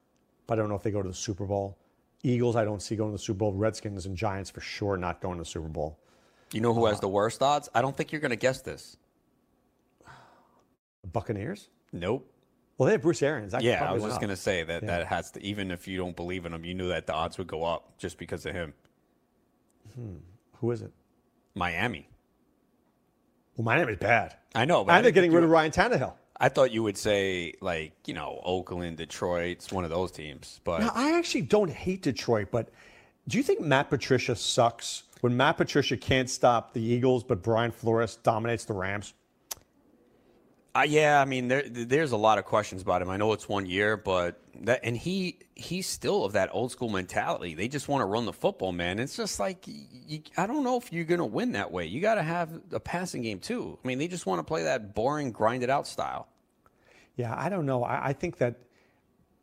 but I don't know if they go to the Super Bowl. Eagles, I don't see going to the Super Bowl. Redskins and Giants for sure not going to the Super Bowl. You know who Uh, has the worst odds? I don't think you're going to guess this. Buccaneers? Nope. Well, they have Bruce Arians. That yeah, I was just going to say that Yeah. that has to. Even if you don't believe in him, you knew that the odds would go up just because of him. Hmm. Who is it? Miami. Well, my name is bad. I know, but I And they're getting rid of Ryan Tannehill. I thought you would say like you know Oakland, Detroit, it's one of those teams. But Now, I actually don't hate Detroit, but do you think Matt Patricia sucks when Matt Patricia can't stop the Eagles, but Brian Flores dominates the Rams? Uh, yeah, I mean, there, there's a lot of questions about him. I know it's one year, but that and he he's still of that old school mentality. They just want to run the football, man. It's just like you, I don't know if you're going to win that way. You got to have a passing game too. I mean, they just want to play that boring, grinded out style. Yeah, I don't know. I, I think that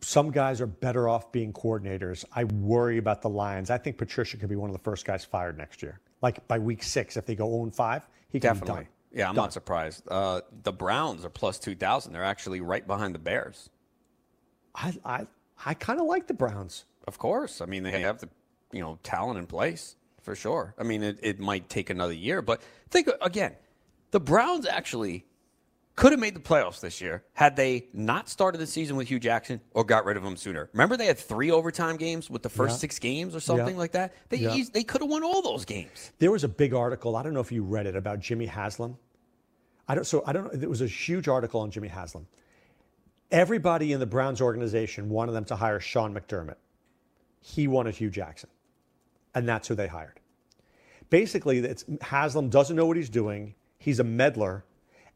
some guys are better off being coordinators. I worry about the Lions. I think Patricia could be one of the first guys fired next year. Like by week six, if they go 0 5, he can be Definitely. done. Yeah, I'm Done. not surprised. Uh, the Browns are plus two thousand. They're actually right behind the Bears. I I, I kind of like the Browns. Of course. I mean, they have the you know talent in place for sure. I mean, it, it might take another year, but think again, the Browns actually could have made the playoffs this year had they not started the season with Hue Jackson or got rid of him sooner. Remember, they had three overtime games with the first Yeah. six games or something Yeah. like that. They Yeah. they could have won all those games. There was a big article. I don't know if you read it about Jimmy Haslam. I don't. So I don't. know. There was a huge article on Jimmy Haslam. Everybody in the Browns organization wanted them to hire Sean McDermott. He wanted Hue Jackson, and that's who they hired. Basically, it's Haslam doesn't know what he's doing. He's a meddler,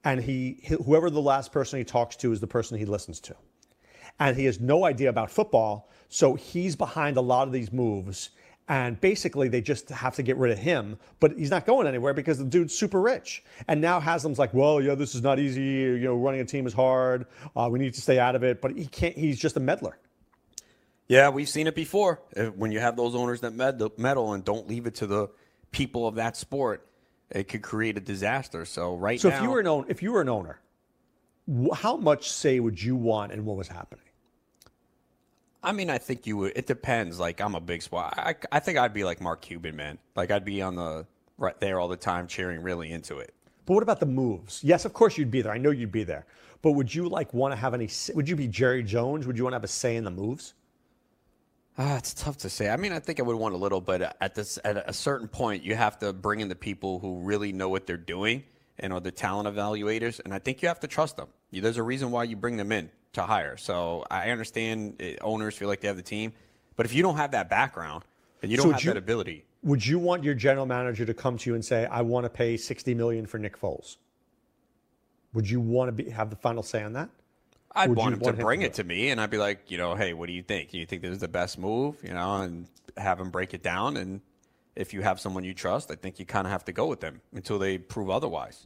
and he whoever the last person he talks to is the person he listens to and he has no idea about football. So he's behind a lot of these moves. And basically, they just have to get rid of him. But he's not going anywhere because the dude's super rich. And now Haslam's like, well, yeah, this is not easy. You know, running a team is hard. Uh, we need to stay out of it. But he can't. He's just a meddler. Yeah, we've seen it before. When you have those owners that meddle and don't leave it to the people of that sport, it could create a disaster. So right now so now, if you were an owner, if you were an owner, how much say would you want and what was happening? I mean, I think you would. It depends. Like, I'm a big spot. I, I think I'd be like Mark Cuban, man. Like, I'd be on the right there all the time, cheering really into it. But what about the moves? Yes, of course you'd be there. I know you'd be there. But would you like want to have any? say- Would you be Jerry Jones? Would you want to have a say in the moves? Ah, it's tough to say. I mean, I think I would want a little, but at this at a certain point, you have to bring in the people who really know what they're doing and are the talent evaluators. And I think you have to trust them. There's a reason why you bring them in to hire. So I understand eh, owners feel like they have the team, but if you don't have that background and you don't would have you- that ability, Would you want your general manager to come to you and say, "I want to pay sixty million for Nick Foles"? Would you want to be, have the final say on that? I'd want him want to bring it to me, and I'd be like, you know, hey, what do you think? Do you think this is the best move? You know, and have him break it down. And if you have someone you trust, I think you kind of have to go with them until they prove otherwise.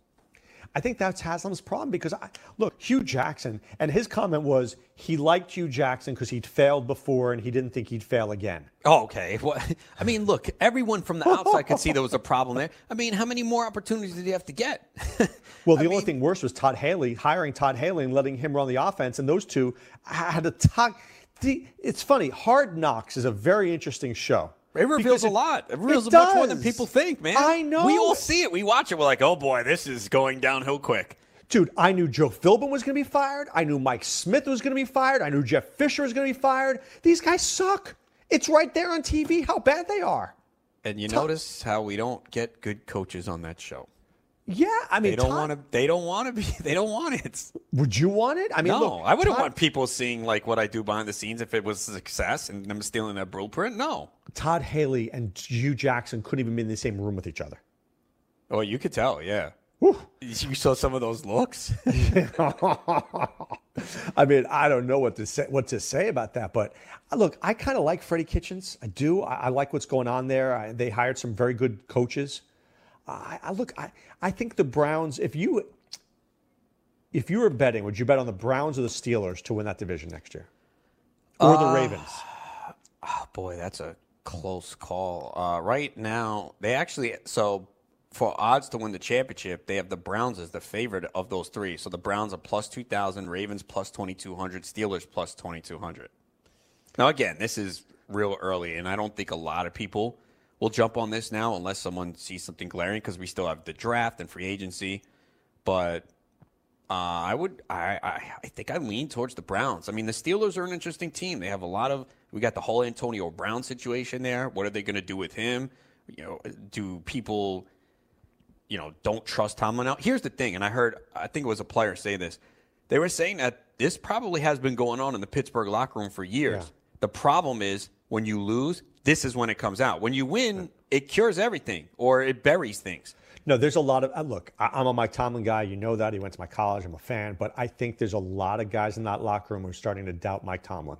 I think that's Haslam's problem because I, look, Hue Jackson, and his comment was he liked Hue Jackson because he'd failed before and he didn't think he'd fail again. Oh, okay. Well, I mean, look, everyone from the outside could see there was a problem there. I mean, how many more opportunities did he have to get? Well, the only thing worse was Todd Haley hiring Todd Haley and letting him run the offense, and those two had a talk. It's funny. Hard Knocks is a very interesting show. It reveals a lot. It reveals it much more than people think, man. I know. We all see it. We watch it. We're like, oh boy, this is going downhill quick. Dude, I knew Joe Philbin was going to be fired. I knew Mike Smith was going to be fired. I knew Jeff Fisher was going to be fired. These guys suck. It's right there on TV how bad they are. And you notice how we don't get good coaches on that show. Yeah, I mean, they don't want to. They don't want to be. They don't want it. Would you want it? I mean, no, look, I wouldn't Todd- want people seeing like what I do behind the scenes if it was a success and them stealing that blueprint. No. Todd Haley and Hue Jackson couldn't even be in the same room with each other. Oh, you could tell. Yeah. You saw some of those looks. I mean, I don't know what to say what to say about that, but uh, look, I kind of like Freddie Kitchens. I do. I, I like what's going on there. I, they hired some very good coaches. I, I look. I, I think the Browns. If you if you were betting, would you bet on the Browns or the Steelers to win that division next year, or the Uh, Ravens? Oh boy, that's a close call. Uh, right now, they actually so for odds to win the championship, they have the Browns as the favorite of those three. So the Browns are plus 2,000, Ravens plus 2,200, Steelers plus 2,200. Now, again, this is real early, and I don't think a lot of people will jump on this now unless someone sees something glaring because we still have the draft and free agency. But uh, I would, I, I, I think I lean towards the Browns. I mean, the Steelers are an interesting team. They have a lot of, we got the whole Antonio Brown situation there. What are they going to do with him? You know, do people you know, don't trust Tomlin. Now, here's the thing, and I heard, I think it was a player say this. They were saying that this probably has been going on in the Pittsburgh locker room for years. Yeah. The problem is when you lose, this is when it comes out. When you win, it cures everything or it buries things. No, there's a lot of uh, look. I'm a Mike Tomlin guy. You know that he went to my college. I'm a fan, but I think there's a lot of guys in that locker room who are starting to doubt Mike Tomlin.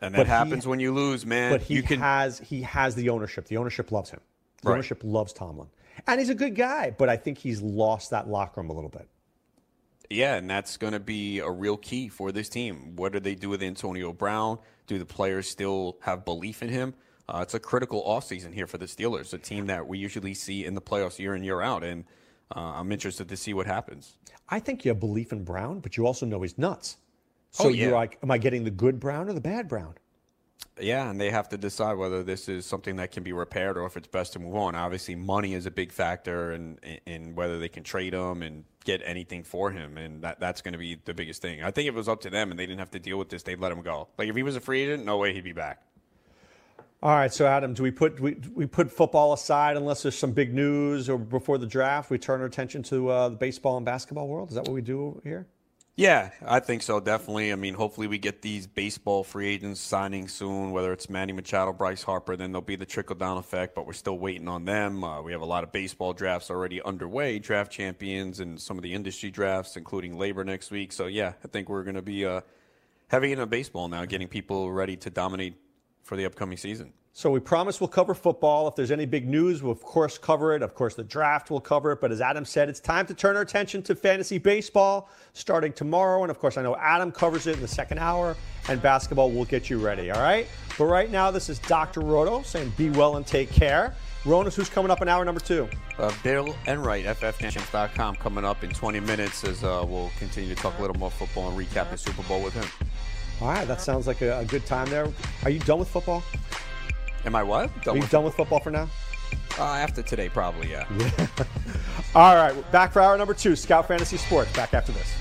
And that but happens he, when you lose, man. But he can... has he has the ownership. The ownership loves him. The right. ownership loves Tomlin. And he's a good guy, but I think he's lost that locker room a little bit. Yeah, and that's going to be a real key for this team. What do they do with Antonio Brown? Do the players still have belief in him? Uh, it's a critical offseason here for the Steelers, a team that we usually see in the playoffs year in, year out. And uh, I'm interested to see what happens. I think you have belief in Brown, but you also know he's nuts. So oh, yeah. you're like, am I getting the good Brown or the bad Brown? Yeah, and they have to decide whether this is something that can be repaired or if it's best to move on. Obviously, money is a big factor in, in whether they can trade him and get anything for him, and that, that's going to be the biggest thing. I think if it was up to them and they didn't have to deal with this, they'd let him go. Like if he was a free agent, no way he'd be back. All right, so Adam, do we put we, we put football aside unless there's some big news or before the draft? We turn our attention to uh, the baseball and basketball world. Is that what we do here? Yeah, I think so. Definitely. I mean, hopefully we get these baseball free agents signing soon. Whether it's Manny Machado, Bryce Harper, then there'll be the trickle down effect. But we're still waiting on them. Uh, we have a lot of baseball drafts already underway, draft champions, and some of the industry drafts, including LABR next week. So yeah, I think we're going to be uh, heavy into baseball now, getting people ready to dominate for the upcoming season. So we promise we'll cover football. If there's any big news, we'll of course cover it. Of course, the draft will cover it. But as Adam said, it's time to turn our attention to fantasy baseball starting tomorrow. And of course, I know Adam covers it in the second hour, and basketball will get you ready. All right. But right now, this is Dr. Roto saying be well and take care. Ronis, who's coming up in hour number two? Uh, Bill Enright, FFNations.com, coming up in 20 minutes as uh, we'll continue to talk a little more football and recap the Super Bowl with him. All right, that sounds like a, a good time there. Are you done with football? Am I what? Done Are you with done with football for now? Uh, after today, probably, yeah. yeah. All right, back for hour number two, Scout Fantasy Sports. Back after this.